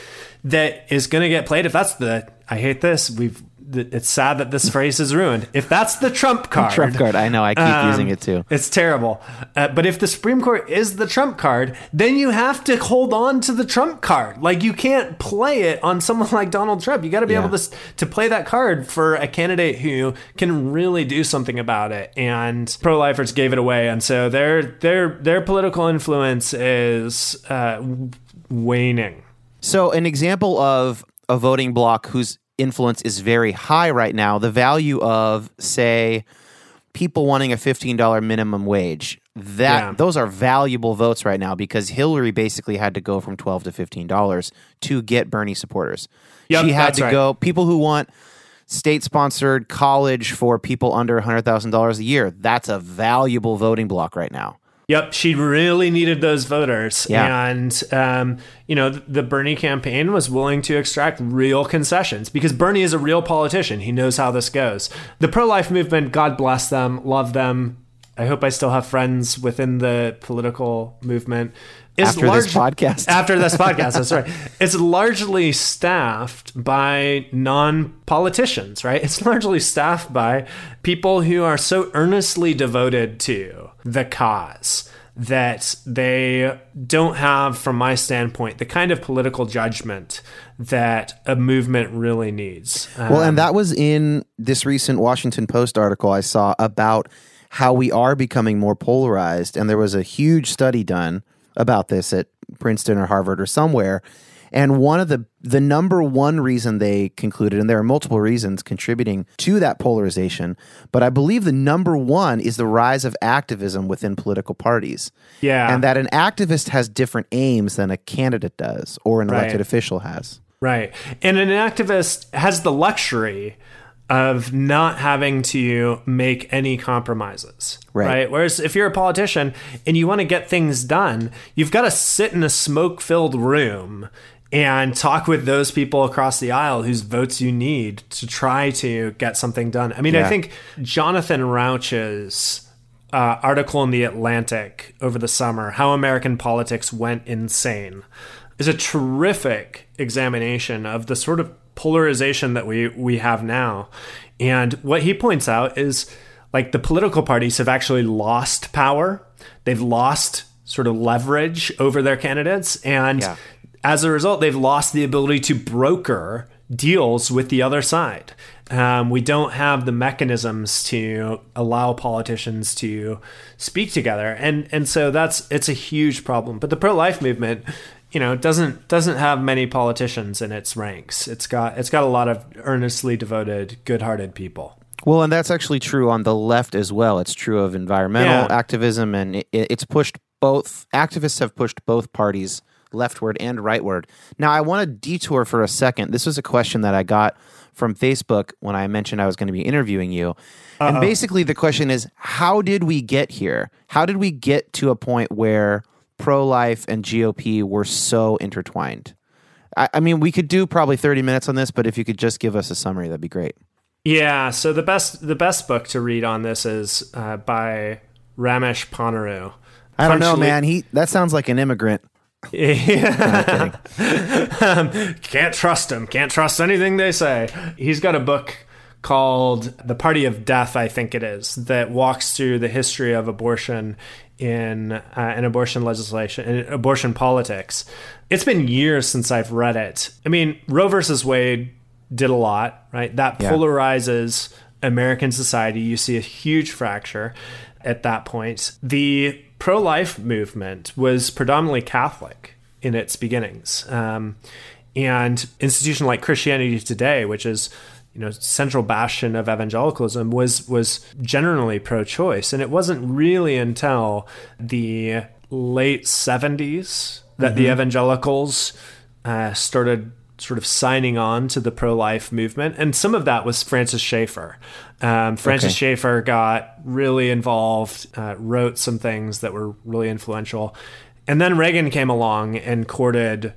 that is going to get played, if that's the I hate this, we've it's sad that this phrase is ruined. If that's the Trump card, Trump card. I know. I keep um, using it too. It's terrible. Uh, but if the Supreme Court is the Trump card, then you have to hold on to the Trump card. Like you can't play it on someone like Donald Trump. You got to be Yeah. able to to play that card for a candidate who can really do something about it. And pro-lifers gave it away, and so their their their political influence is uh, waning. So, an example of a voting bloc whose influence is very high right now, the value of, say, people wanting a $15 minimum wage. That Yeah. those are valuable votes right now because Hillary basically had to go from 12 to $15 to get Bernie supporters. Yep, she had to right. go people who want state sponsored college for people under $100,000 a year. That's a valuable voting block right now. Yep, she really needed those voters. Yeah. And, um, you know, the Bernie campaign was willing to extract real concessions because Bernie is a real politician. He knows how this goes. The pro life movement, God bless them, love them. I hope I still have friends within the political movement. Is After this podcast. after this podcast, that's right. It's largely staffed by non politicians, right? It's largely staffed by people who are so earnestly devoted to the cause that they don't have, from my standpoint, the kind of political judgment that a movement really needs. Well, Um, and that was in this recent Washington Post article I saw about how we are becoming more polarized. And there was a huge study done about this at Princeton or Harvard or somewhere. And one of the the number one reason they concluded, and there are multiple reasons contributing to that polarization, but I believe the number one is the rise of activism within political parties. Yeah. And that an activist has different aims than a candidate does or an elected official has. Right. And an activist has the luxury of not having to make any compromises. Right. Whereas if you're a politician and you want to get things done, you've got to sit in a smoke filled room and talk with those people across the aisle whose votes you need to try to get something done. I mean, I think Jonathan Rauch's uh, article in The Atlantic over the summer, How American Politics Went Insane, is a terrific examination of the sort of polarization that we, we have now. And what he points out is like the political parties have actually lost power, they've lost sort of leverage over their candidates. And Yeah. as a result, they've lost the ability to broker deals with the other side. Um, we don't have the mechanisms to allow politicians to speak together, and and so that's it's a huge problem. But the pro life movement, you know, it doesn't doesn't have many politicians in its ranks. It's got it's got a lot of earnestly devoted, good hearted people. Well, and that's actually true on the left as well. It's true of environmental Yeah. activism, and it, it's pushed both. Activists have pushed both parties leftward and rightward. Now, I want to detour for a second. This was a question that I got from Facebook when I mentioned I was going to be interviewing you. And basically, the question is how did we get here? How did we get to a point where pro life and GOP were so intertwined? I, I mean, we could do probably 30 minutes on this, but if you could just give us a summary, that'd be great. Yeah, so the best the best book to read on this is uh, by Ramesh Ponnuru. I don't know, man. He that sounds like an immigrant. Yeah. um, can't trust him. Can't trust anything they say. He's got a book called The Party of Death, I think it is, that walks through the history of abortion in uh, in abortion legislation in abortion politics. It's been years since I've read it. I mean, Roe versus Wade did a lot, right? That Yeah. polarizes American society. You see a huge fracture at that point. The pro life movement was predominantly Catholic in its beginnings. Um, and institution like Christianity Today, which is you know central bastion of evangelicalism, was was generally pro-choice, and it wasn't really until the late '70s that the evangelicals uh, started sort of signing on to the pro-life movement, and some of that was Francis Schaeffer. Um, Francis Okay. Schaeffer got really involved, uh, wrote some things that were really influential, and then Reagan came along and courted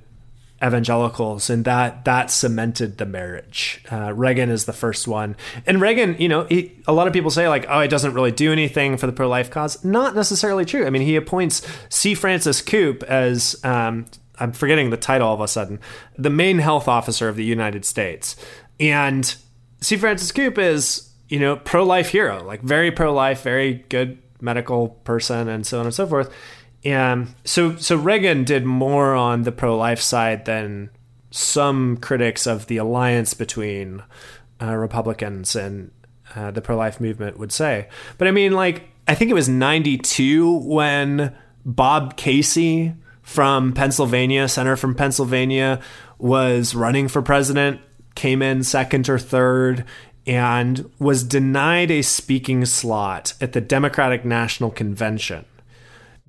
evangelicals, and that that cemented the marriage. Uh, Reagan is the first one, and Reagan, you know, he, a lot of people say like, oh, it doesn't really do anything for the pro-life cause. Not necessarily true. I mean, he appoints C. Francis Koop as um, I'm forgetting the title all of a sudden, the main health officer of the United States, and C. Francis Koop is you know pro-life hero, like very pro-life, very good medical person, and so on and so forth. And so, so Reagan did more on the pro-life side than some critics of the alliance between uh, Republicans and uh, the pro-life movement would say. But I mean, like, I think it was '92 when Bob Casey from Pennsylvania, senator from Pennsylvania, was running for president, came in second or third, and was denied a speaking slot at the Democratic National Convention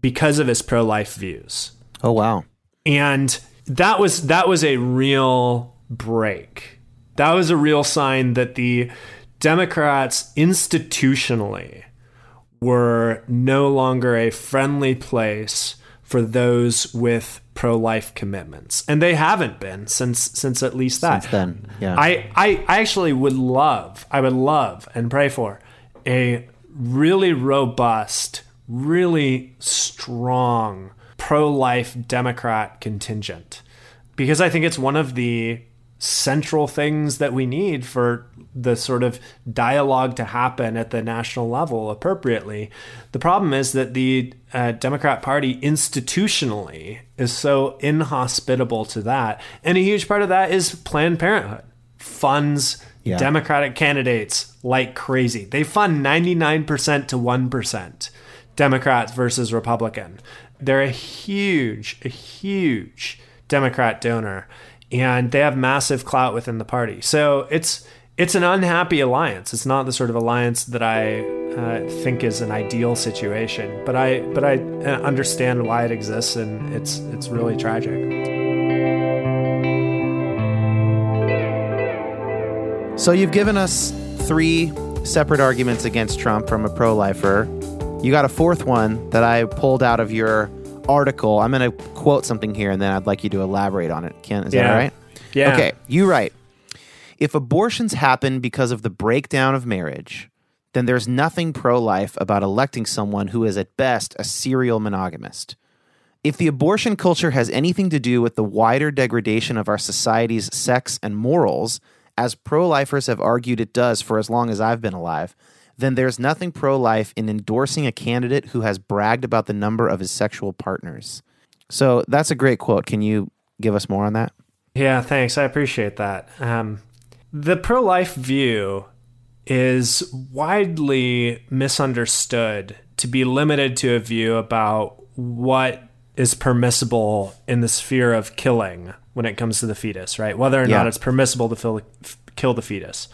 because of his pro-life views. Oh wow. And that was that was a real break. That was a real sign that the Democrats institutionally were no longer a friendly place for those with pro-life commitments and they haven't been since since at least that Since then, yeah. I, I I actually would love I would love and pray for a really robust really strong pro-life democrat contingent because I think it's one of the central things that we need for the sort of dialogue to happen at the national level appropriately. The problem is that the uh, Democrat Party institutionally is so inhospitable to that. And a huge part of that is Planned Parenthood funds Yeah. Democratic candidates like crazy. They fund 99% to 1%, Democrats versus Republican. They're a huge, a huge Democrat donor, and they have massive clout within the party. So it's it's an unhappy alliance. It's not the sort of alliance that I uh, think is an ideal situation, but I but I uh, understand why it exists, and it's it's really tragic. So you've given us three separate arguments against Trump from a pro-lifer. You got a fourth one that I pulled out of your article. I'm going to quote something here, and then I'd like you to elaborate on it. Ken, is that Yeah. all right? Yeah. Okay, you write. If abortions happen because of the breakdown of marriage, then there's nothing pro-life about electing someone who is at best a serial monogamist. If the abortion culture has anything to do with the wider degradation of our society's sex and morals, as pro lifers have argued it does for as long as I've been alive, then there's nothing pro life in endorsing a candidate who has bragged about the number of his sexual partners. So that's a great quote. Can you give us more on that? Yeah, thanks. I appreciate that. Um, the pro life view is widely misunderstood to be limited to a view about what is permissible in the sphere of killing when it comes to the fetus, right? Whether or Yeah. not it's permissible to fill, f- kill the fetus.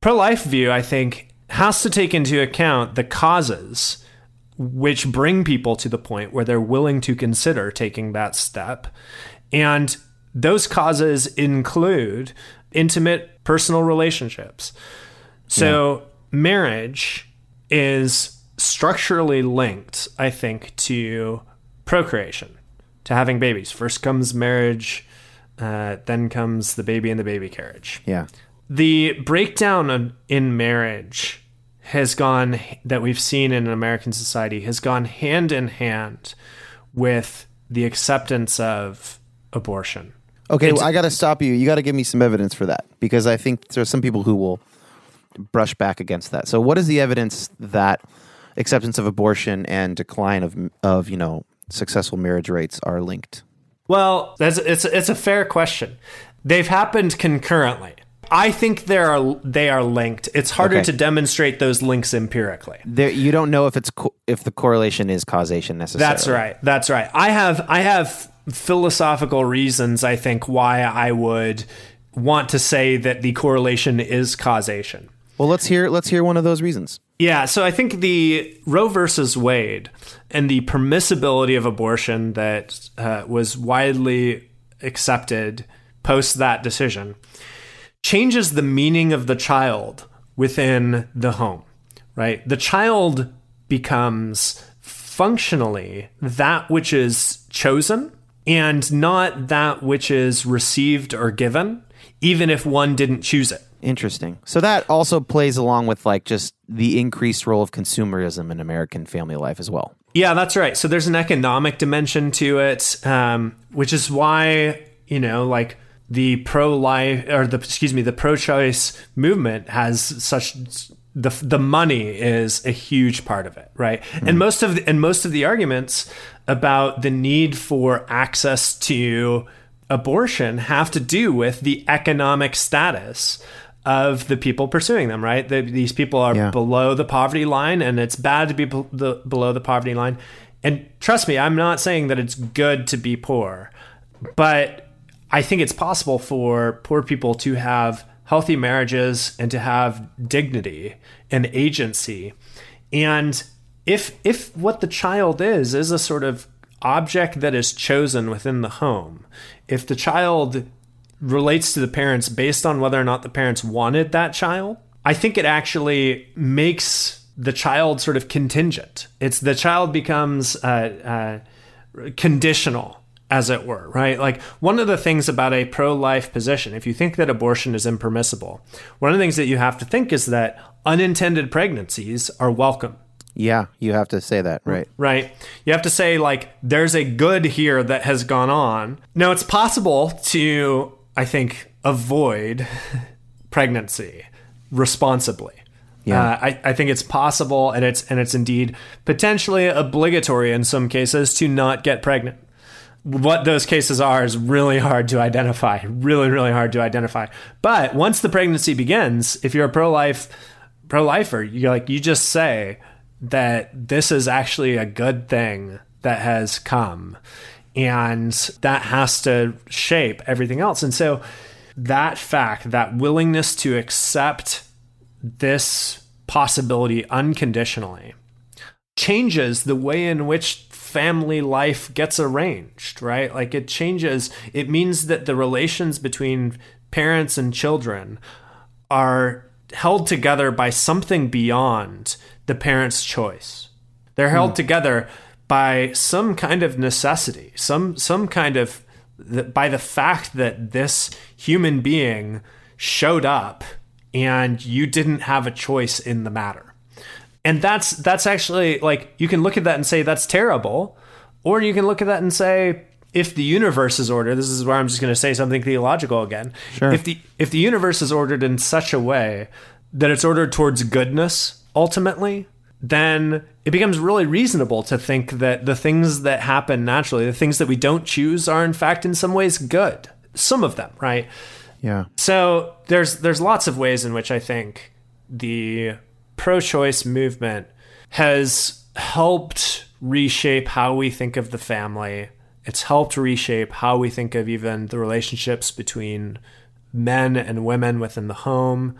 Pro life view, I think, has to take into account the causes which bring people to the point where they're willing to consider taking that step. And those causes include intimate personal relationships. So, marriage is structurally linked, I think, to procreation, to having babies. First comes marriage, uh, then comes the baby and the baby carriage Yeah. the breakdown of- in marriage has gone that we've seen in American society has gone hand in hand with the acceptance of abortion. Okay, well, I got to stop you. You got to give me some evidence for that because I think there's some people who will brush back against that. So, what is the evidence that acceptance of abortion and decline of of you know successful marriage rates are linked? Well, that's it's it's a fair question. They've happened concurrently. I think they are they are linked. It's harder Okay. to demonstrate those links empirically. There, you don't know if it's co- if the correlation is causation necessarily. That's right. That's right. I have I have philosophical reasons I think why I would want to say that the correlation is causation. Well, let's hear let's hear one of those reasons. Yeah, so I think the Roe versus Wade and the permissibility of abortion that uh, was widely accepted post that decision changes the meaning of the child within the home, right? The child becomes functionally that which is chosen and not that which is received or given, even if one didn't choose it. Interesting. So that also plays along with like just the increased role of consumerism in American family life as well. Yeah, that's right. So there's an economic dimension to it, um, which is why you know, like the pro life or the excuse me, the pro choice movement has such the the money is a huge part of it, right? And mm-hmm. most of the, and most of the arguments about the need for access to abortion have to do with the economic status of the people pursuing them, right? The, these people are Yeah. below the poverty line, and it's bad to be the, below the poverty line. And trust me, I'm not saying that it's good to be poor, but I think it's possible for poor people to have healthy marriages and to have dignity and agency. And if if what the child is is a sort of object that is chosen within the home, if the child relates to the parents based on whether or not the parents wanted that child, I think it actually makes the child sort of contingent. It's the child becomes uh, uh, conditional as it were, right? Like one of the things about a pro life position, if you think that abortion is impermissible, one of the things that you have to think is that unintended pregnancies are welcome. Yeah, you have to say that, right? Right. You have to say, like, there's a good here that has gone on. Now, it's possible to, I think, avoid pregnancy responsibly. Yeah. Uh, I, I think it's possible and it's and it's indeed potentially obligatory in some cases to not get pregnant what those cases are is really hard to identify. Really, really hard to identify. But once the pregnancy begins, if you're a pro life pro lifer, you're like you just say that this is actually a good thing that has come. And that has to shape everything else. And so that fact, that willingness to accept this possibility unconditionally changes the way in which family life gets arranged, right? Like it changes, it means that the relations between parents and children are held together by something beyond the parent's choice. They're held hmm. together by some kind of necessity, some some kind of by the fact that this human being showed up and you didn't have a choice in the matter and that's that's actually like you can look at that and say that's terrible or you can look at that and say if the universe is ordered this is where i'm just going to say something theological again. Sure. if the if the universe is ordered in such a way that it's ordered towards goodness ultimately then it becomes really reasonable to think that the things that happen naturally the things that we don't choose are in fact in some ways good. Some of them right? Yeah. So there's there's lots of ways in which i think the pro choice movement has helped reshape how we think of the family. It's helped reshape how we think of even the relationships between men and women within the home.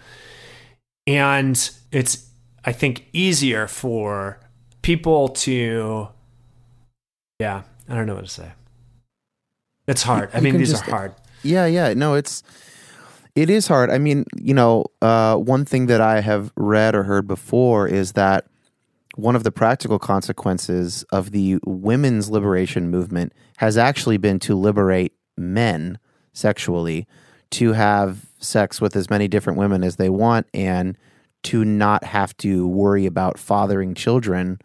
And it's, I think, easier for people to, yeah, I don't know what to say. It's hard. I mean, these just, are hard. Yeah, yeah. No, it's it is hard. I mean, you know, uh, one thing that I have read or heard before is that one of the practical consequences of the women's liberation movement has actually been to liberate men sexually to have sex with as many different women as they want and to not have to worry about fathering children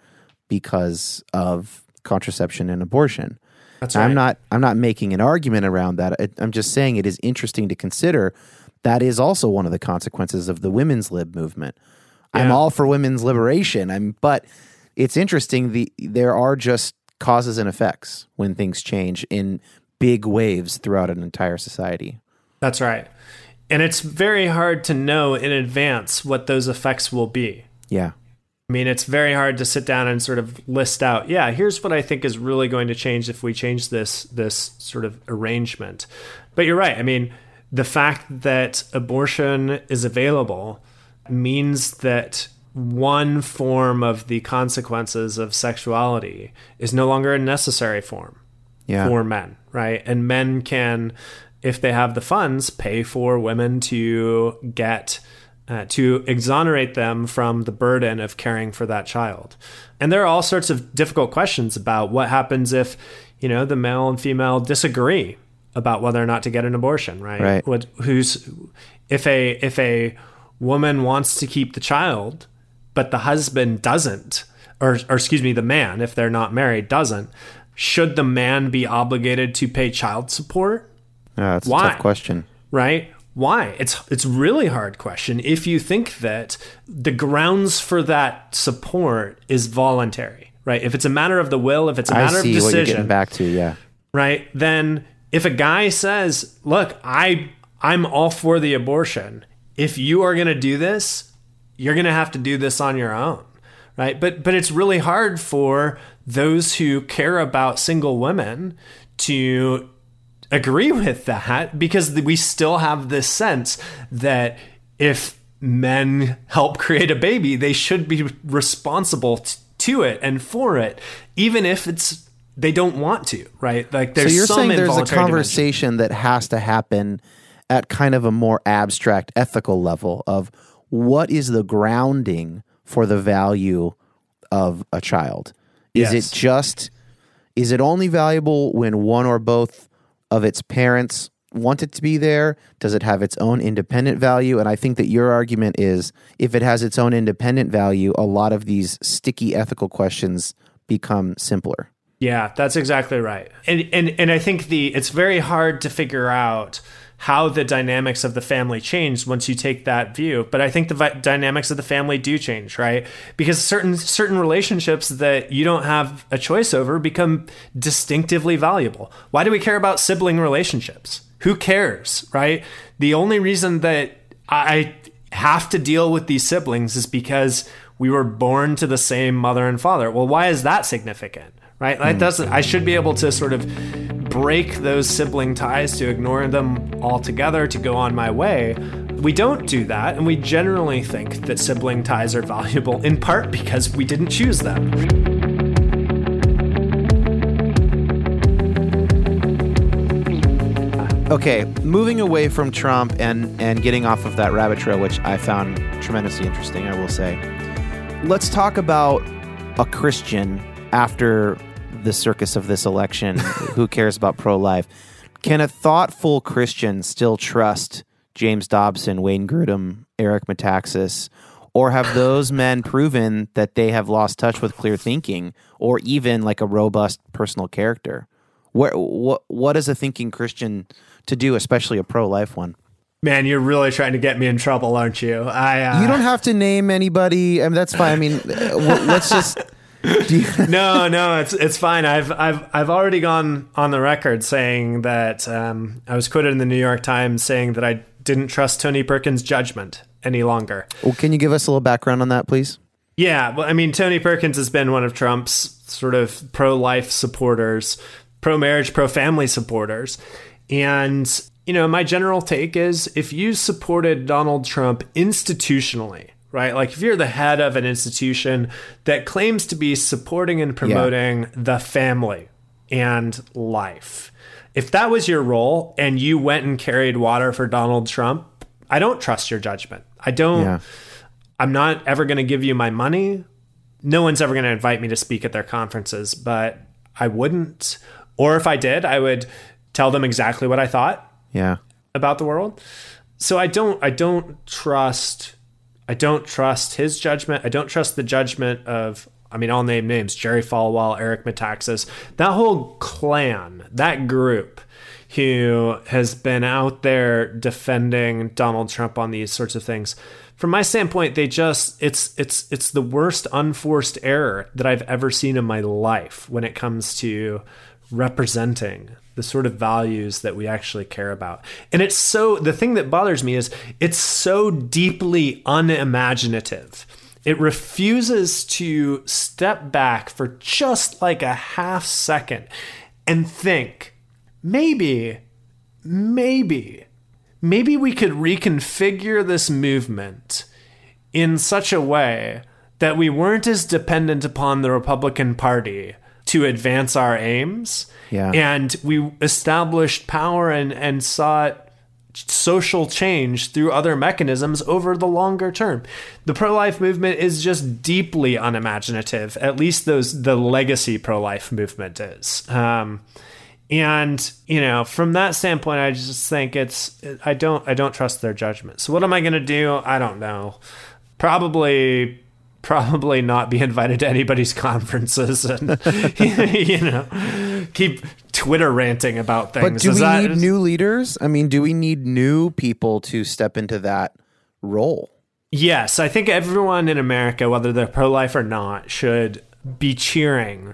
because of contraception and abortion. That's right. I'm not I'm not making an argument around that. I'm just saying it is interesting to consider that is also one of the consequences of the women's lib movement. Yeah. I'm all for women's liberation. I'm but it's interesting the there are just causes and effects when things change in big waves throughout an entire society. That's right. And it's very hard to know in advance what those effects will be. Yeah. I mean, it's very hard to sit down and sort of list out, yeah, here's what I think is really going to change if we change this this sort of arrangement. But you're right. I mean, the fact that abortion is available means that one form of the consequences of sexuality is no longer a necessary form yeah. for men, right? And men can, if they have the funds, pay for women to get. Uh, to exonerate them from the burden of caring for that child. And there are all sorts of difficult questions about what happens if, you know, the male and female disagree about whether or not to get an abortion, right? Right. What, who's if a if a woman wants to keep the child, but the husband doesn't, or or excuse me, the man, if they're not married, doesn't, should the man be obligated to pay child support? Yeah, that's Why? a tough question. Right? Why? It's it's really hard question if you think that the grounds for that support is voluntary, right? If it's a matter of the will, if it's a matter of decision, what you're getting back to, yeah, right? Then if a guy says, "Look, I I'm all for the abortion. If you are going to do this, you're going to have to do this on your own." Right? But but it's really hard for those who care about single women to agree with that because we still have this sense that if men help create a baby, they should be responsible to it and for it, even if it's they don't want to, right? Like there's some. so you're saying there's a conversation dimension. that has to happen at kind of a more abstract ethical level of what is the grounding for the value of a child? Is Yes. it just is it only valuable when one or both of its parents want it to be there? Does it have its own independent value? And I think that your argument is if it has its own independent value, a lot of these sticky ethical questions become simpler. Yeah, that's exactly right. And and and I think the it's very hard to figure out how the dynamics of the family changed once you take that view. But I think the vi- dynamics of the family do change, right? Because certain certain relationships that you don't have a choice over become distinctively valuable. Why do we care about sibling relationships? Who cares, right? The only reason that I have to deal with these siblings is because we were born to the same mother and father. Well, why is that significant? Right? That hmm. doesn't I should be able to sort of break those sibling ties to ignore them altogether to go on my way. We don't do that, and we generally think that sibling ties are valuable in part because we didn't choose them. Okay, moving away from Trump and and getting off of that rabbit trail, which I found tremendously interesting, I will say. Let's talk about a Christian after the circus of this election. who cares about pro life? Can a thoughtful Christian still trust James Dobson, Wayne Grudem, Eric Metaxas, or have those men proven that they have lost touch with clear thinking, or even like a robust personal character? Where, what what is a thinking Christian to do, especially a pro life one? Man, you're really trying to get me in trouble, aren't you? I uh, You don't have to name anybody. I mean, that's fine. I mean, let's just. No, no, it's it's fine. I've I've I've already gone on the record saying that um, I was quoted in the New York Times saying that I didn't trust Tony Perkins' judgment any longer. well, can you give us a little background on that, please? Yeah, well, I mean, Tony Perkins has been one of Trump's sort of pro-life supporters, pro-marriage, pro-family supporters, and you know, my general take is if you supported Donald Trump institutionally, right? Like if you're the head of an institution that claims to be supporting and promoting the family and life, if that was your role and you went and carried water for Donald Trump, I don't trust your judgment. I don't. Yeah. I'm not ever going to give you my money. No one's ever going to invite me to speak at their conferences, but I wouldn't. Or if I did, I would tell them exactly what I thought Yeah. about the world. So I don't I don't trust I don't trust his judgment. I don't trust the judgment of I mean, I'll name names: Jerry Falwell, Eric Metaxas, that whole clan, that group who has been out there defending Donald Trump on these sorts of things. From my standpoint, they just it's it's it's the worst unforced error that I've ever seen in my life when it comes to representing the sort of values that we actually care about. And it's so the thing that bothers me is it's so deeply unimaginative. It refuses to step back for just like a half second and think maybe, maybe, maybe we could reconfigure this movement in such a way that we weren't as dependent upon the Republican Party to advance our aims. Yeah. And we established power and, and sought social change through other mechanisms over the longer term. The pro-life movement is just deeply unimaginative. At least those the legacy pro-life movement is. Um, and you know, from that standpoint, I just think it's I don't I don't trust their judgment. So what am I going to do? I don't know. Probably probably not be invited to anybody's conferences and you know keep Twitter ranting about things. But do Is we that- need new leaders? I mean, do we need new people to step into that role? Yes, I think everyone in America, whether they're pro life or not, should be cheering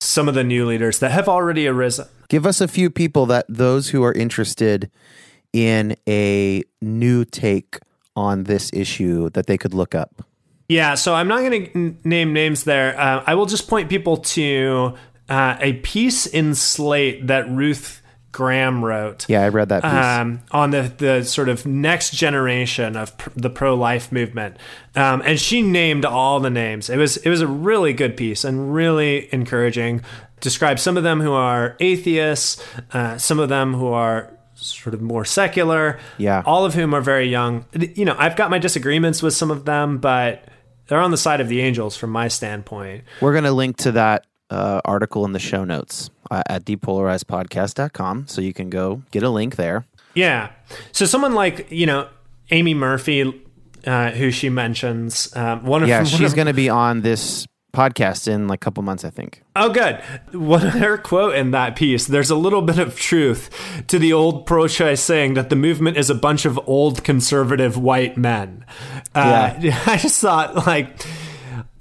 some of the new leaders that have already arisen. Give us a few people that those who are interested in a new take on this issue that they could look up. Yeah, so I'm not going to n- name names there. Uh, I will just point people to uh, a piece in Slate that Ruth Graham wrote. Yeah, I read that piece. um, on the, the sort of next generation of pr- the pro life movement, um, and she named all the names. It was it was a really good piece and really encouraging. Described some of them who are atheists, uh, some of them who are sort of more secular. Yeah. all of whom are very young. You know, I've got my disagreements with some of them, but they're on the side of the angels from my standpoint. We're going to link to that uh, article in the show notes uh, at depolarizedpodcast.com. So you can go get a link there. Yeah. So someone like, you know, Aimee Murphy, uh, who she mentions, um, one of Yeah, one she's going to be on this podcast in like a couple months, I think. Oh, good. One of her quote in that piece, there's a little bit of truth to the old pro choice saying that the movement is a bunch of old conservative white men. Uh, I just thought, like,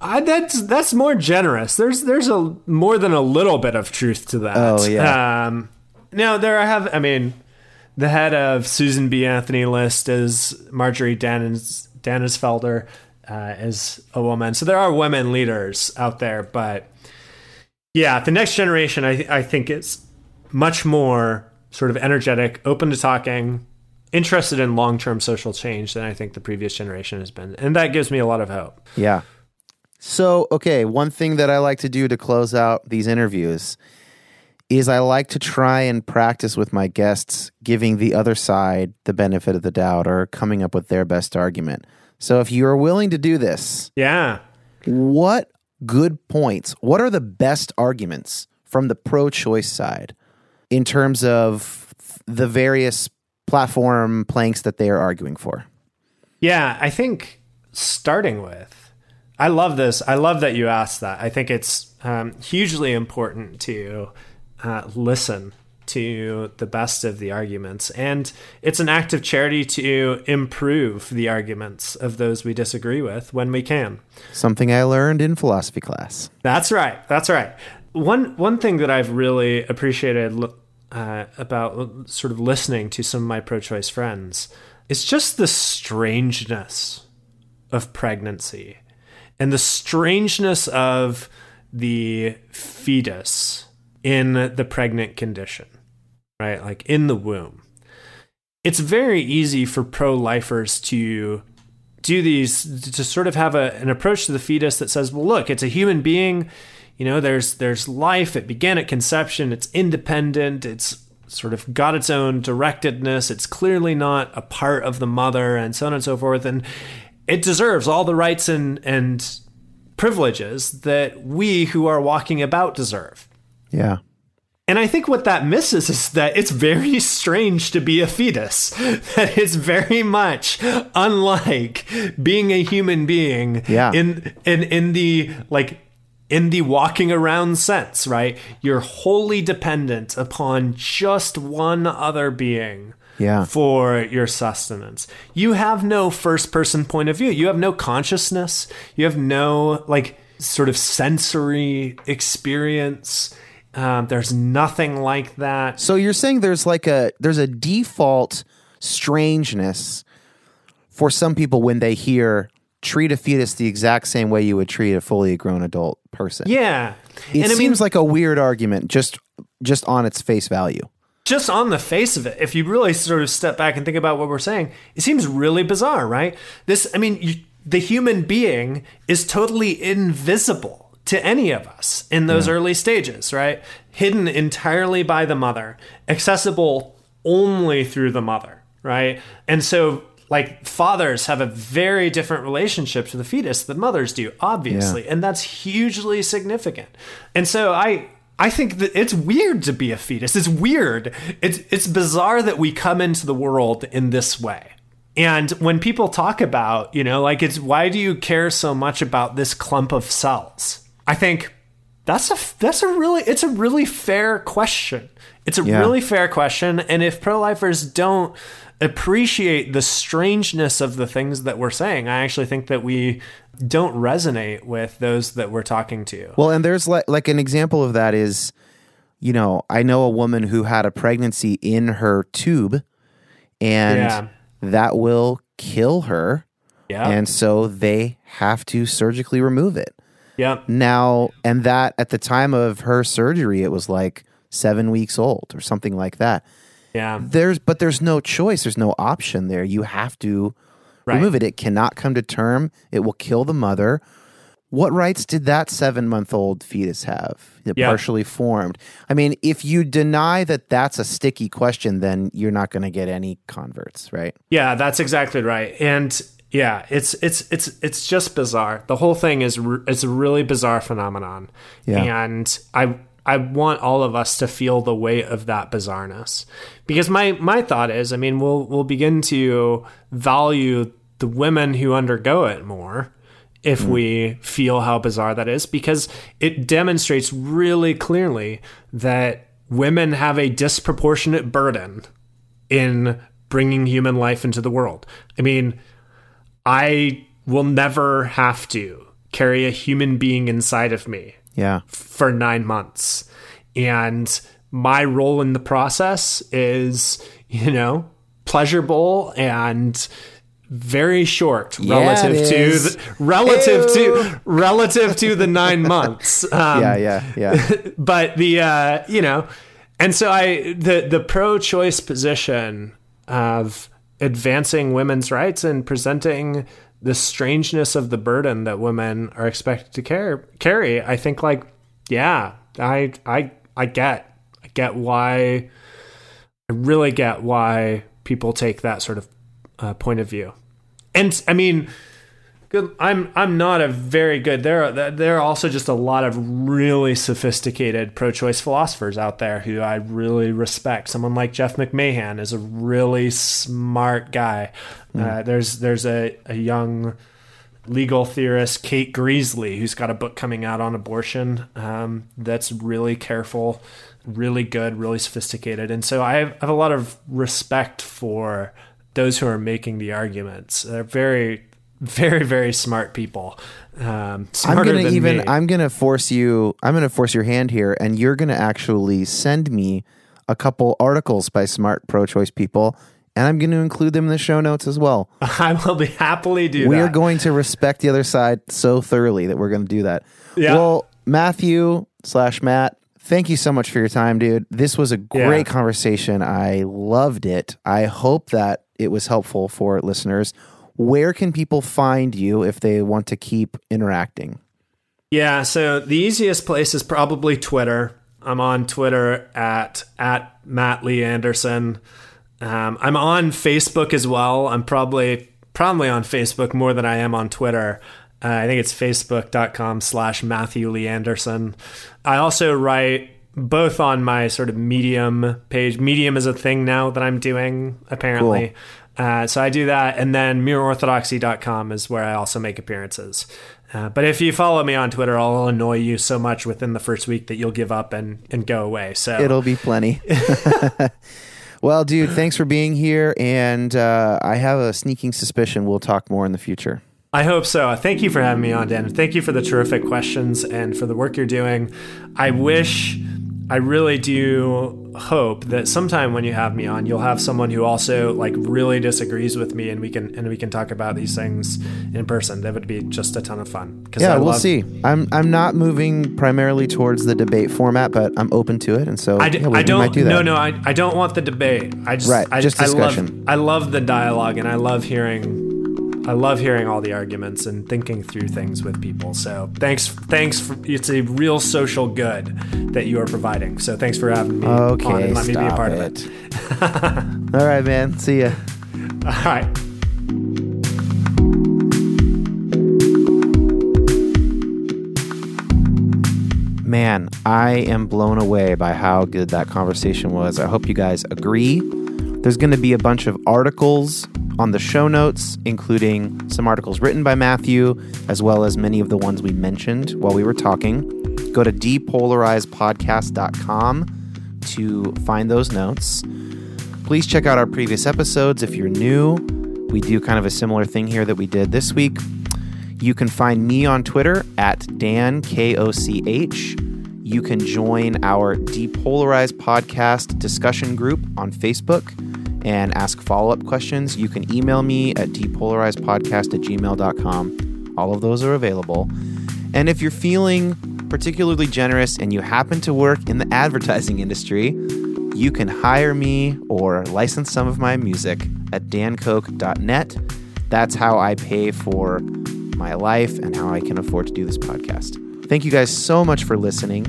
I, that's that's more generous. There's there's a more than a little bit of truth to that. Oh, yeah. Um, now there I have. I mean, the head of Susan B. Anthony list is Marjorie Danis, Danisfelder uh, is a woman. So there are women leaders out there, but yeah, the next generation, I, I think, is much more sort of energetic, open to talking, interested in long term social change than I think the previous generation has been. And that gives me a lot of hope. Yeah. So, okay, one thing that I like to do to close out these interviews is I like to try and practice with my guests giving the other side the benefit of the doubt or coming up with their best argument. So, if you're willing to do this, Yeah. what good points, what are the best arguments from the pro choice side in terms of the various platform planks that they are arguing for? Yeah, I think starting with, I love this. I love that you asked that. I think it's um, hugely important to uh, listen to the best of the arguments. And it's an act of charity to improve the arguments of those we disagree with when we can. Something I learned in philosophy class. That's right. That's right. One one thing that I've really appreciated uh, about sort of listening to some of my pro-choice friends is just the strangeness of pregnancy and the strangeness of the fetus in the pregnant condition, right? Like in the womb. It's very easy for pro-lifers to do these to sort of have a, an approach to the fetus that says, well, look, it's a human being. You know, there's there's life. It began at conception. It's independent. It's sort of got its own directedness. It's clearly not a part of the mother, and so on and so forth. And it deserves all the rights and and privileges that we who are walking about deserve. Yeah. And I think what that misses is that it's very strange to be a fetus. That it's very much unlike being a human being Yeah. in in in the like in the walking around sense, right? You're wholly dependent upon just one other being Yeah. for your sustenance. You have no first person point of view. You have no consciousness. You have no like sort of sensory experience. Um, there's nothing like that. So you're saying there's like a there's a default strangeness for some people when they hear treat a fetus the exact same way you would treat a fully grown adult person. Yeah. It and I mean, seems like a weird argument just just on its face value. just on the face of it, if you really sort of step back and think about what we're saying, it seems really bizarre, right? This, I mean, you, the human being is totally invisible to any of us in those early stages, right? Hidden entirely by the mother, accessible only through the mother, right? And so, like, fathers have a very different relationship to the fetus than mothers do, obviously, and that's hugely significant. And so, I, I think that it's weird to be a fetus. It's weird. It's it's bizarre that we come into the world in this way. And when people talk about, you know, like it's why do you care so much about this clump of cells? I think that's a that's a really it's a really fair question. It's a Yeah. really fair question and if pro-lifers don't appreciate the strangeness of the things that we're saying, I actually think that we don't resonate with those that we're talking to. Well, and there's like like an example of that is, you know, I know a woman who had a pregnancy in her tube, and Yeah. that will kill her, Yeah. and so they have to surgically remove it. Yep. Now, and that at the time of her surgery, it was like seven weeks old or something like that. Yeah. There's, but there's no choice. There's no option there. You have to Right. remove it. It cannot come to term. It will kill the mother. What rights did that seven month old fetus have? Yeah. partially formed. I mean, if you deny that that's a sticky question, then you're not going to get any converts, right? Yeah, that's exactly right. And Yeah, it's it's it's it's just bizarre. The whole thing is it's a really bizarre phenomenon. Yeah. And I I want all of us to feel the weight of that bizarreness. Because my my thought is, I mean, we'll we'll begin to value the women who undergo it more if mm. we feel how bizarre that is because it demonstrates really clearly that women have a disproportionate burden in bringing human life into the world. I mean, I will never have to carry a human being inside of me. Yeah. For 9 months. And my role in the process is, you know, pleasurable and very short yeah, relative to the, relative Ew. to relative to the nine months. Um, yeah, yeah, yeah. but the uh, you know, and so I the the pro-choice position of advancing women's rights and presenting the strangeness of the burden that women are expected to carry, carry I think like yeah, I I I get I get why I really get why people take that sort of uh, point of view. And I mean, good. I'm I'm not a very good. There are there are also just a lot of really sophisticated pro-choice philosophers out there who I really respect. Someone like Jeff McMahan is a really smart guy. Mm. Uh, there's there's a, a young legal theorist Kate Greasley who's got a book coming out on abortion um, that's really careful, really good, really sophisticated, and so I have, I have a lot of respect for those who are making the arguments. They're very very very smart people um, i'm gonna even me. i'm gonna force you i'm gonna force your hand here and you're gonna actually send me a couple articles by smart pro-choice people and i'm going to include them in the show notes as well i will be happily do we that. are going to respect the other side so thoroughly that we're going to do that yeah. well matthew slash matt thank you so much for your time dude this was a great yeah. conversation i loved it i hope that it was helpful for listeners where can people find you if they want to keep interacting? Yeah, so the easiest place is probably Twitter. I'm on Twitter at at Matt Lee Anderson. Um, I'm on Facebook as well. I'm probably probably on Facebook more than I am on Twitter. Uh, I think it's facebook.com slash Matthew Lee Anderson. I also write both on my sort of Medium page. Medium is a thing now that I'm doing, apparently. Uh, so I do that. And then mereorthodoxy.com is where I also make appearances. Uh, but if you follow me on Twitter, I'll annoy you so much within the first week that you'll give up and, and go away. So it'll be plenty. well, dude, thanks for being here. And uh, I have a sneaking suspicion we'll talk more in the future. I hope so. Thank you for having me on, Dan. Thank you for the terrific questions and for the work you're doing. I wish I really do hope that sometime when you have me on, you'll have someone who also like really disagrees with me, and we can and we can talk about these things in person. That would be just a ton of fun. Yeah, I we'll love- see. I'm I'm not moving primarily towards the debate format, but I'm open to it, and so I, d- yeah, we, I don't. do no, no, I, I don't want the debate. I just right, I, just discussion. I love, I love the dialogue, and I love hearing I love hearing all the arguments and thinking through things with people. So thanks, thanks. For, it's a real social good that you are providing. So thanks for having me okay, on and let me be a part it. of it. all right, man. See ya. All right. Man, I am blown away by how good that conversation was. I hope you guys agree. There's going to be a bunch of articles on the show notes, including some articles written by Matthew, as well as many of the ones we mentioned while we were talking. Go to depolarizedpodcast.com to find those notes. Please check out our previous episodes if you're new. We do kind of a similar thing here that we did this week. You can find me on Twitter at DanKOCH. You can join our Depolarized Podcast discussion group on Facebook and ask follow up questions, you can email me at depolarizedpodcast at gmail.com. All of those are available. And if you're feeling particularly generous and you happen to work in the advertising industry, you can hire me or license some of my music at dankoch.net. That's how I pay for my life and how I can afford to do this podcast. Thank you guys so much for listening.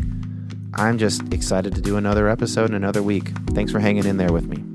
I'm just excited to do another episode in another week. Thanks for hanging in there with me.